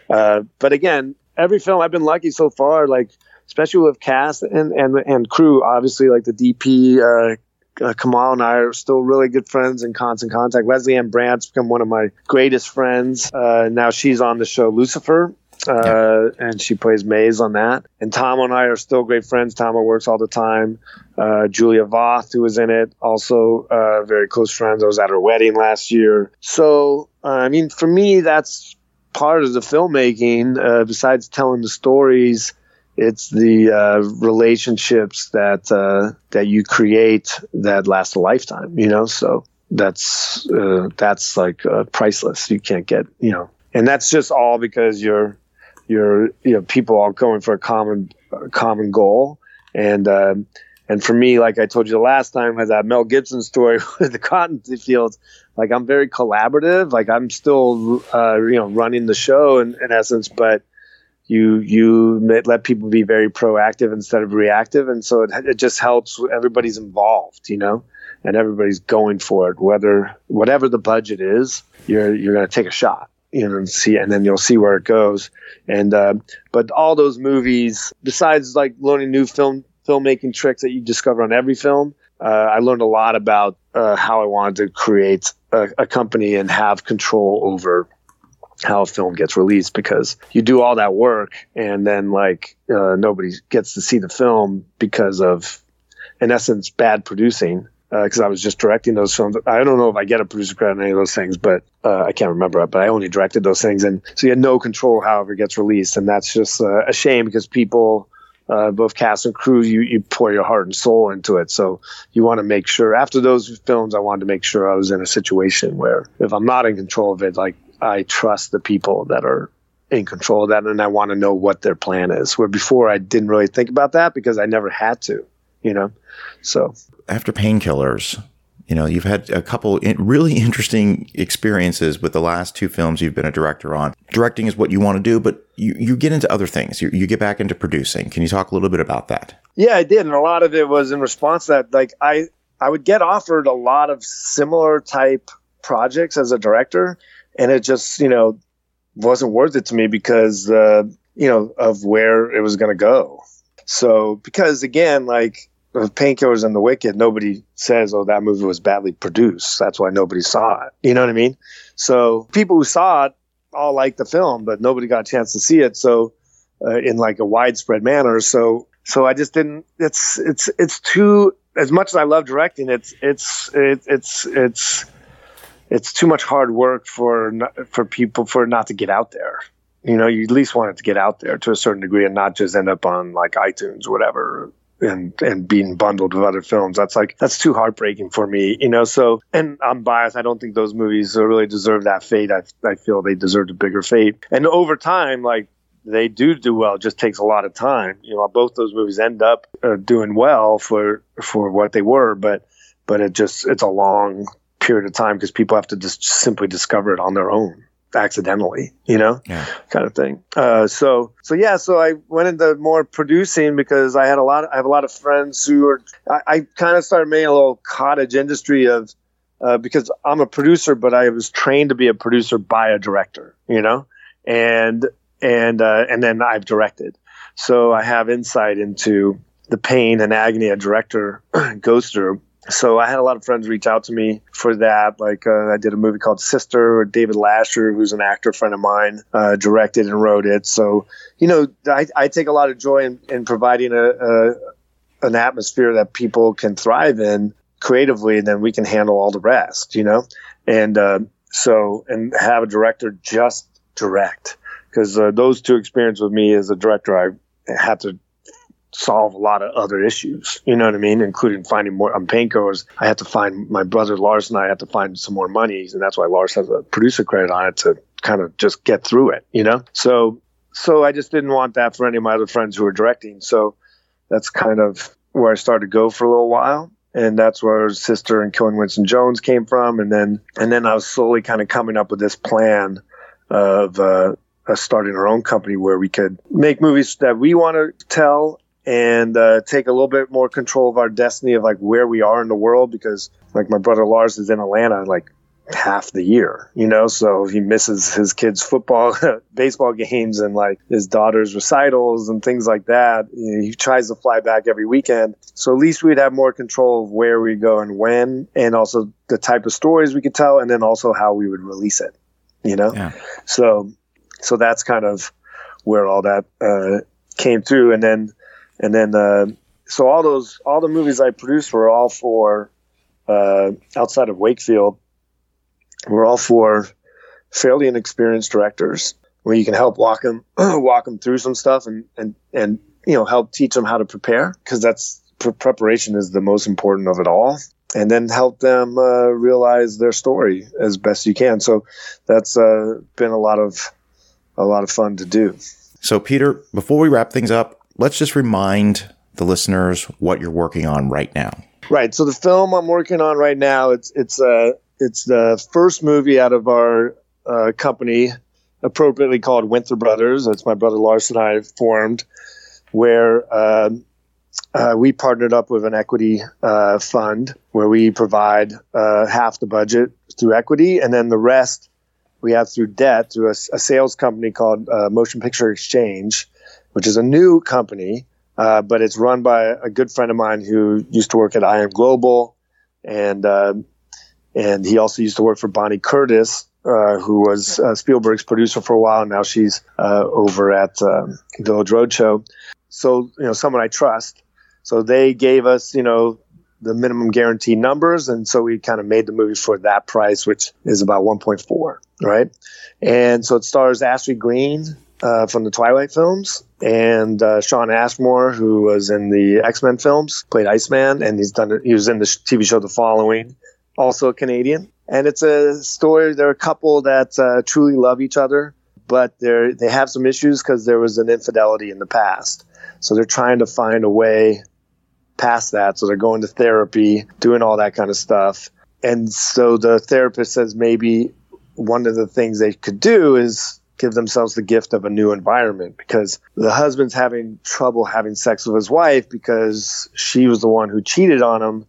uh, but again, every film I've been lucky so far, like especially with cast and and and crew. Obviously, like the DP. Uh, uh, Kamal and I are still really good friends and constant contact. Lesley Ann Brandt's become one of my greatest friends. Uh, now she's on the show Lucifer, uh, yeah. and she plays Maze on that. And Tom and I are still great friends. Tom works all the time. Uh, Julia Voth, who was in it, also uh, very close friends. I was at her wedding last year. So uh, I mean, for me, that's part of the filmmaking. Uh, besides telling the stories, it's the uh, relationships that that you create that last a lifetime. You know, so that's that's like priceless. You can't get you know, and that's just all because you're you're you know people all going for a common common goal and. Um, and for me, like I told you the last time, with that Mel Gibson story with the cotton fields, like I'm very collaborative. Like I'm still, uh, you know, running the show in, in essence, but you you let people be very proactive instead of reactive, and so it, it just helps. Everybody's involved, you know, and everybody's going for it. Whether whatever the budget is, you're you're going to take a shot you know, and see, and then you'll see where it goes. And uh, but all those movies, besides like learning new film filmmaking tricks that you discover on every film, uh, I learned a lot about uh, how I wanted to create a, a, company and have control over how a film gets released because you do all that work and then like uh, nobody gets to see the film because of, in essence, bad producing. Because uh, I was just directing those films. I don't know if I get a producer credit on any of those things, but uh, I can't remember. But I only directed those things, and so you had no control however gets released, and that's just uh, a shame because people uh, both cast and crew, you, you pour your heart and soul into it. So you want to make sure after those films, I wanted to make sure I was in a situation where if I'm not in control of it, like I trust the people that are in control of that and I want to know what their plan is. Where before I didn't really think about that because I never had to, you know? So after painkillers, you know, you've had a couple really interesting experiences with the last two films you've been a director on. Directing is what you want to do, but you, you get into other things. You, you get back into producing. Can you talk a little bit about that? Yeah, I did. And a lot of it was in response to that. Like, I, I would get offered a lot of similar type projects as a director, and it just, you know, wasn't worth it to me because, uh, you know, of where it was going to go. So, because again, like, Painkillers and The Wicked, nobody says, "Oh, that movie was badly produced." That's why nobody saw it. You know what I mean? So people who saw it all liked the film, but nobody got a chance to see it. So uh, in like a widespread manner. So so I just didn't. It's it's it's too. As much as I love directing, it's it's it, it's it's it's too much hard work for for people for not to get out there. You know, you at least want it to get out there to a certain degree and not just end up on like iTunes or whatever and and being bundled with other films. That's like that's too heartbreaking for me, you know. So, and I'm biased. I don't think those movies really deserve that fate. I I feel they deserved a bigger fate. And over time, like they do do well. It just takes a lot of time. You know, both those movies end up uh, doing well for for what they were, but but it just it's a long period of time because people have to just simply discover it on their own accidentally, you know, yeah. kind of thing. Uh, so, so yeah, so I went into more producing because I had a lot. Of, I have a lot of friends who are. I, I kind of started making a little cottage industry of uh, because I'm a producer, but I was trained to be a producer by a director, you know. and and uh, and then I've directed. So I have insight into the pain and agony a director goes through. So I had a lot of friends reach out to me for that. Like uh, I did a movie called Sister, David Lascher, who's an actor friend of mine, uh, directed and wrote it. So you know, I, I take a lot of joy in, in providing a, a an atmosphere that people can thrive in creatively, and then we can handle all the rest. You know, and uh, so and have a director just direct because uh, those two experiences with me as a director, I had to solve a lot of other issues. You know what I mean? Including finding more on painkillers. I had to find my brother Lars and I had to find some more money, and that's why Lars has a producer credit on it to kind of just get through it. You know, so so I just didn't want that for any of my other friends who were directing. So that's kind of where I started to go for a little while. And that's where sister and Killing Winston Jones came from, and then and then I was slowly kind of coming up with this plan of uh, starting our own company where we could make movies that we want to tell and uh, take a little bit more control of our destiny of like where we are in the world because like my brother Lars is in Atlanta like half the year, you know, so he misses his kids' football, baseball games, and like his daughter's recitals and things like that. You know, he tries to fly back every weekend, so at least we'd have more control of where we go and when, and also the type of stories we could tell, and then also how we would release it, you know. Yeah. So, so that's kind of where all that uh, came through, and then and then uh, so all those all the movies I produced were all for uh, outside of Wakefield were all for fairly inexperienced directors where you can help walk them walk them through some stuff and and and you know help teach them how to prepare because that's preparation is the most important of it all. And then help them uh, realize their story as best you can. So that's uh, been a lot of a lot of fun to do. So peter before we wrap things up let's just remind the listeners what you're working on right now. Right. So the film I'm working on right now, it's it's uh it's the first movie out of our uh, company, appropriately called Winther Brothers. That's my brother Lars and I formed, where uh, uh, we partnered up with an equity uh, fund where we provide uh, half the budget through equity, and then the rest we have through debt through a, a sales company called uh, Motion Picture Exchange which is a new company, uh, but it's run by a good friend of mine who used to work at IM Global, and uh, and he also used to work for Bonnie Curtis, uh, who was uh, Spielberg's producer for a while. And now she's uh, over at um, Village Roadshow. So you know, someone I trust. So they gave us, you know, the minimum guarantee numbers, and so we kind of made the movie for that price, which is about 1.4, right? And so it stars Ashley Greene, uh, from the Twilight films, and uh, Shawn Ashmore, who was in the X Men films, played Iceman, and he's done. He was in the TV show The Following, also a Canadian. And it's a story. They're a couple that uh, truly love each other, but they they have some issues because there was an infidelity in the past. So they're trying to find a way past that. So they're going to therapy, doing all that kind of stuff. And so the therapist says maybe one of the things they could do is give themselves the gift of a new environment because the husband's having trouble having sex with his wife because she was the one who cheated on him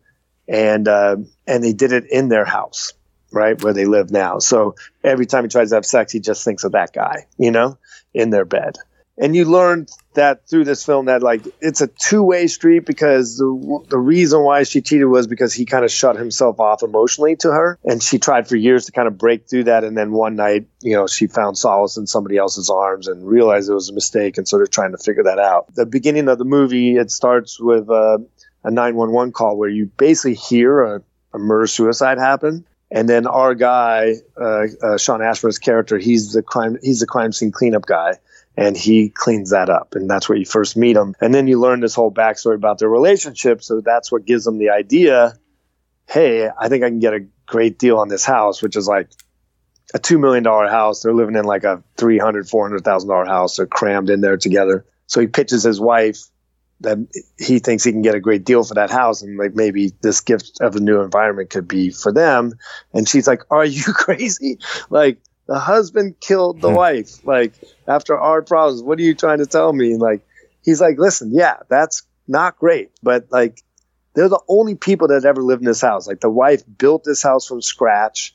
and uh, and they did it in their house right where they live now. So every time he tries to have sex he just thinks of that guy you know in their bed and you learn that through this film that like it's a two-way street because the, the reason why she cheated was because he kind of shut himself off emotionally to her. And she tried for years to kind of break through that. And then one night you know she found solace in somebody else's arms and realized it was a mistake and so they're trying to figure that out. The beginning of the movie it starts with uh, a 911 call where you basically hear a, a murder suicide happen. And then our guy, uh, uh, Shawn Ashmore's character, he's the crime he's the crime scene cleanup guy and he cleans that up and that's where you first meet him. And then you learn this whole backstory about their relationship so that's what gives them the idea hey i think i can get a great deal on this house which is like a $2 million house. They're living in like a $300 $400000 house. They're crammed in there together. So he pitches his wife that he thinks he can get a great deal for that house and like maybe this gift of a new environment could be for them. And she's like are you crazy? Like the husband killed the hmm. wife. Like after our problems, what are you trying to tell me? like he's like, listen, yeah, that's not great, but like they're the only people that ever lived in this house. Like the wife built this house from scratch.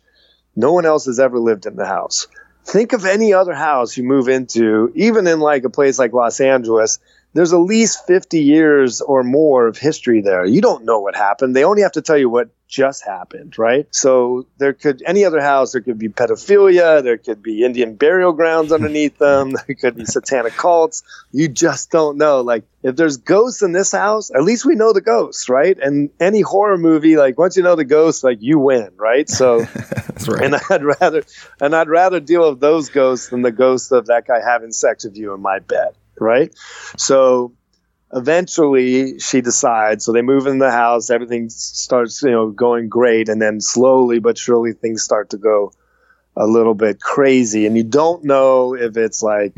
No one else has ever lived in the house. think of any other house you move into, even in like a place like Los Angeles, there's at least 50 years or more of history there. You don't know what happened. They only have to tell you what just happened, right? So there could any other house, there could be pedophilia, there could be Indian burial grounds underneath them, there could be satanic cults. You just don't know. Like if there's ghosts in this house, at least we know the ghosts, right? And any horror movie, like once you know the ghosts, like you win, right? So, That's right. and I'd rather and I'd rather deal with those ghosts than the ghost of that guy having sex with you in my bed right? So eventually she decides so they move in the house everything starts you know going great and then slowly but surely things start to go a little bit crazy and you don't know if it's like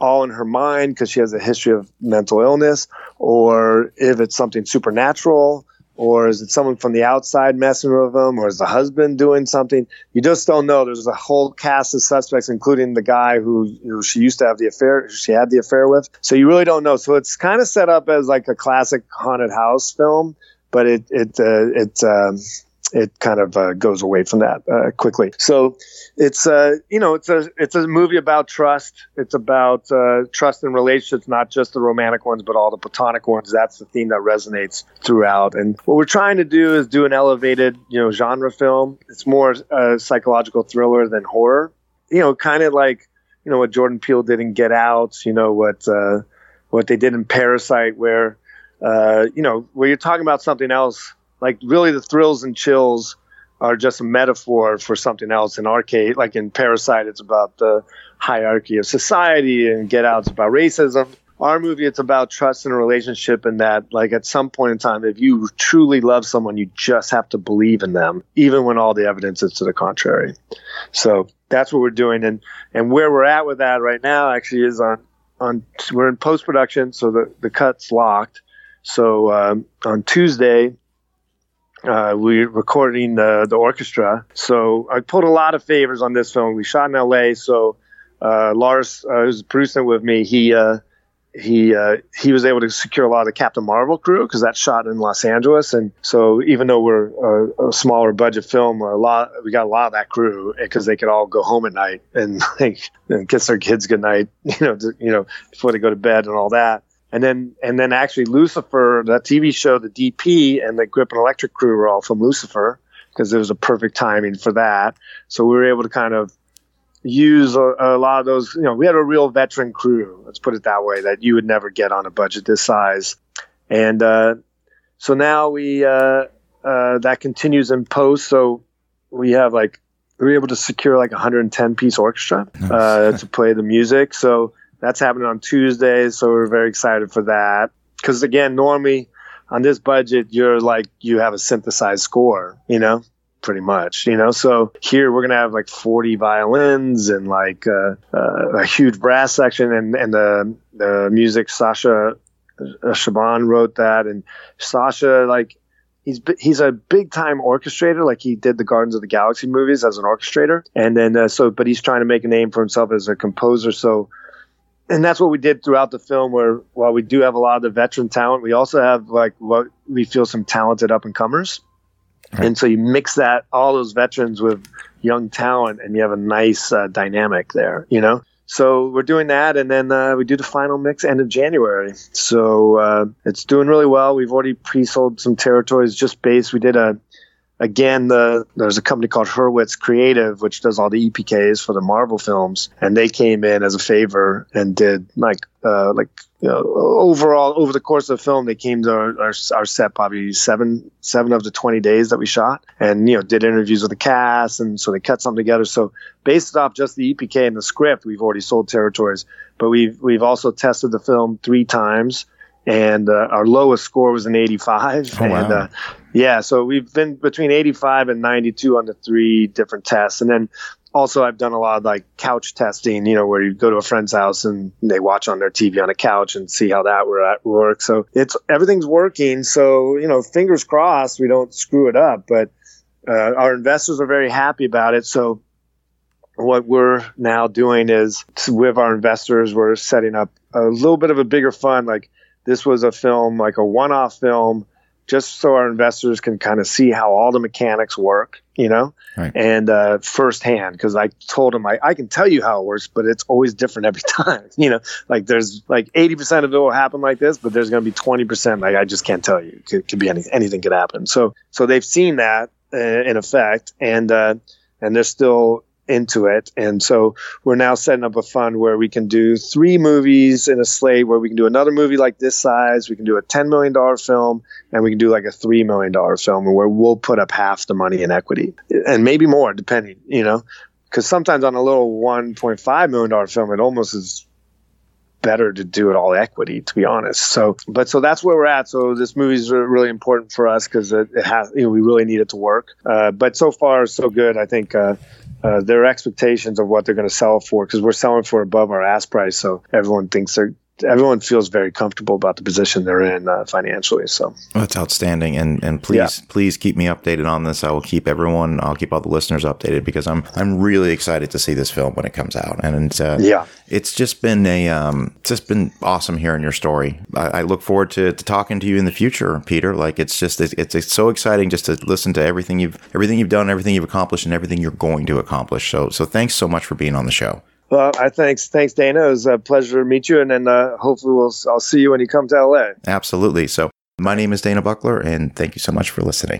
all in her mind because she has a history of mental illness or if it's something supernatural or is it someone from the outside messing with them or is the husband doing something? You just don't know. There's a whole cast of suspects including the guy who, who she used to have the affair she had the affair with. So you really don't know. So it's kind of set up as like a classic haunted house film but it it uh, it um, it kind of uh, goes away from that uh, quickly. So it's uh, you know it's a it's a movie about trust. It's about uh, trust in relationships, not just the romantic ones, but all the platonic ones. That's the theme that resonates throughout. And what we're trying to do is do an elevated you know genre film. It's more a psychological thriller than horror. You know, kind of like you know what Jordan Peele did in Get Out. You know what uh, what they did in Parasite, where uh, you know where you're talking about something else like really the thrills and chills are just a metaphor for something else. In our case like in parasite it's about the hierarchy of society and get out it's about racism. Our movie it's about trust in a relationship and that like at some point in time if you truly love someone you just have to believe in them even when all the evidence is to the contrary. So that's what we're doing. And and where we're at with that right now actually is on on we're in post production so the the cut's locked. So um, on tuesday uh, we're recording the, the orchestra. So I pulled a lot of favors on this film. We shot in LA. So uh, Lars, uh, who's producing with me, he uh, he uh, he was able to secure a lot of the Captain Marvel crew because that's shot in Los Angeles. And so even though we're a, a smaller budget film, a lot we got a lot of that crew because they could all go home at night and like and kiss their kids goodnight, you know, to, you know, before they go to bed and all that and then and then actually Lucifer, that TV show, the DP and the Grip and Electric crew were all from Lucifer because it was a perfect timing for that. So we were able to kind of use a, a, lot of those. You know, we had a real veteran crew. Let's put it that way that you would never get on a budget this size. And uh, so now we uh, uh, that continues in post. So we have like we were able to secure like a 110 piece orchestra nice. Uh, to play the music. So that's happening on Tuesday, so we're very excited for that. Because again, normally on this budget, you're like you have a synthesized score, you know, pretty much, you know. So here we're gonna have like 40 violins and like uh, uh, a huge brass section, and and the the music Sasha uh, Shaban wrote that, and Sasha like he's he's a big time orchestrator like he did the Guardians of the Galaxy movies as an orchestrator and then uh, so but he's trying to make a name for himself as a composer so and that's what we did throughout the film where while we do have a lot of the veteran talent we also have like what we feel some talented up and comers right. and so you mix that all those veterans with young talent and you have a nice uh, dynamic there you know? So we're doing that and then uh, we do the final mix end of january. So uh, it's doing really well. We've already pre-sold some territories just based. We did a again, the there's a company called Hurwitz Creative, which does all the EPKs for the Marvel films, and they came in as a favor and did like uh, like you know, overall over the course of the film, they came to our, our, our, set probably seven seven of the twenty days that we shot, and you know did interviews with the cast, and so they cut something together. So based off just the EPK and the script, we've already sold territories, but we've we've also tested the film three times and uh, our lowest score was an 85. Oh, and uh, yeah, so we've been between 85 and 92 on the three different tests, and then also I've done a lot of like couch testing, you know, where you go to a friend's house and they watch on their TV on a couch and see how that works. So it's everything's working. So you know, fingers crossed we don't screw it up, but uh, our investors are very happy about it. So what we're now doing is with our investors, we're setting up a little bit of a bigger fund, like this was a film, like a one off film just so our investors can kind of see how all the mechanics work, you know, Right. and uh, firsthand. Because I told them I, I can tell you how it works, but it's always different every time. You know, like there's like 80% of it will happen like this, but there's going to be 20% like I just can't tell you. It could, could be any, anything could happen. So so they've seen that uh, in effect, and uh, and they're still into it. And so we're now setting up a fund where we can do three movies in a slate where we can do another movie like this size, we can do a $10 million film, and we can do like a $3 million film where we'll put up half the money in equity and maybe more, depending, you know, because sometimes on a little $1.5 million film, it almost is better to do it all equity to be honest. So but so that's where we're at. So this movie is really important for us because it, it has you know we really need it to work. Uh, but so far so good. I think uh, uh, their expectations of what they're going to sell for because we're selling for above our ask price. So everyone thinks they're everyone feels very comfortable about the position they're in uh, financially so Well, that's outstanding, and and please Yeah. please keep me updated on this. I will keep everyone, I'll keep all the listeners updated because I'm I'm really excited to see this film when it comes out, and uh, Yeah. it's just been a um, it's just been awesome hearing your story. I, I look forward to, to talking to you in the future, Peter. Like it's just it's, it's it's so exciting just to listen to everything you've everything you've done, everything you've accomplished, and everything you're going to accomplish. So so thanks so much for being on the show. Well i thanks thanks dana it was a pleasure to meet you and then uh, hopefully we'll i'll see you when you come to la Absolutely. So my name is Dana Buckler, and thank you so much for listening.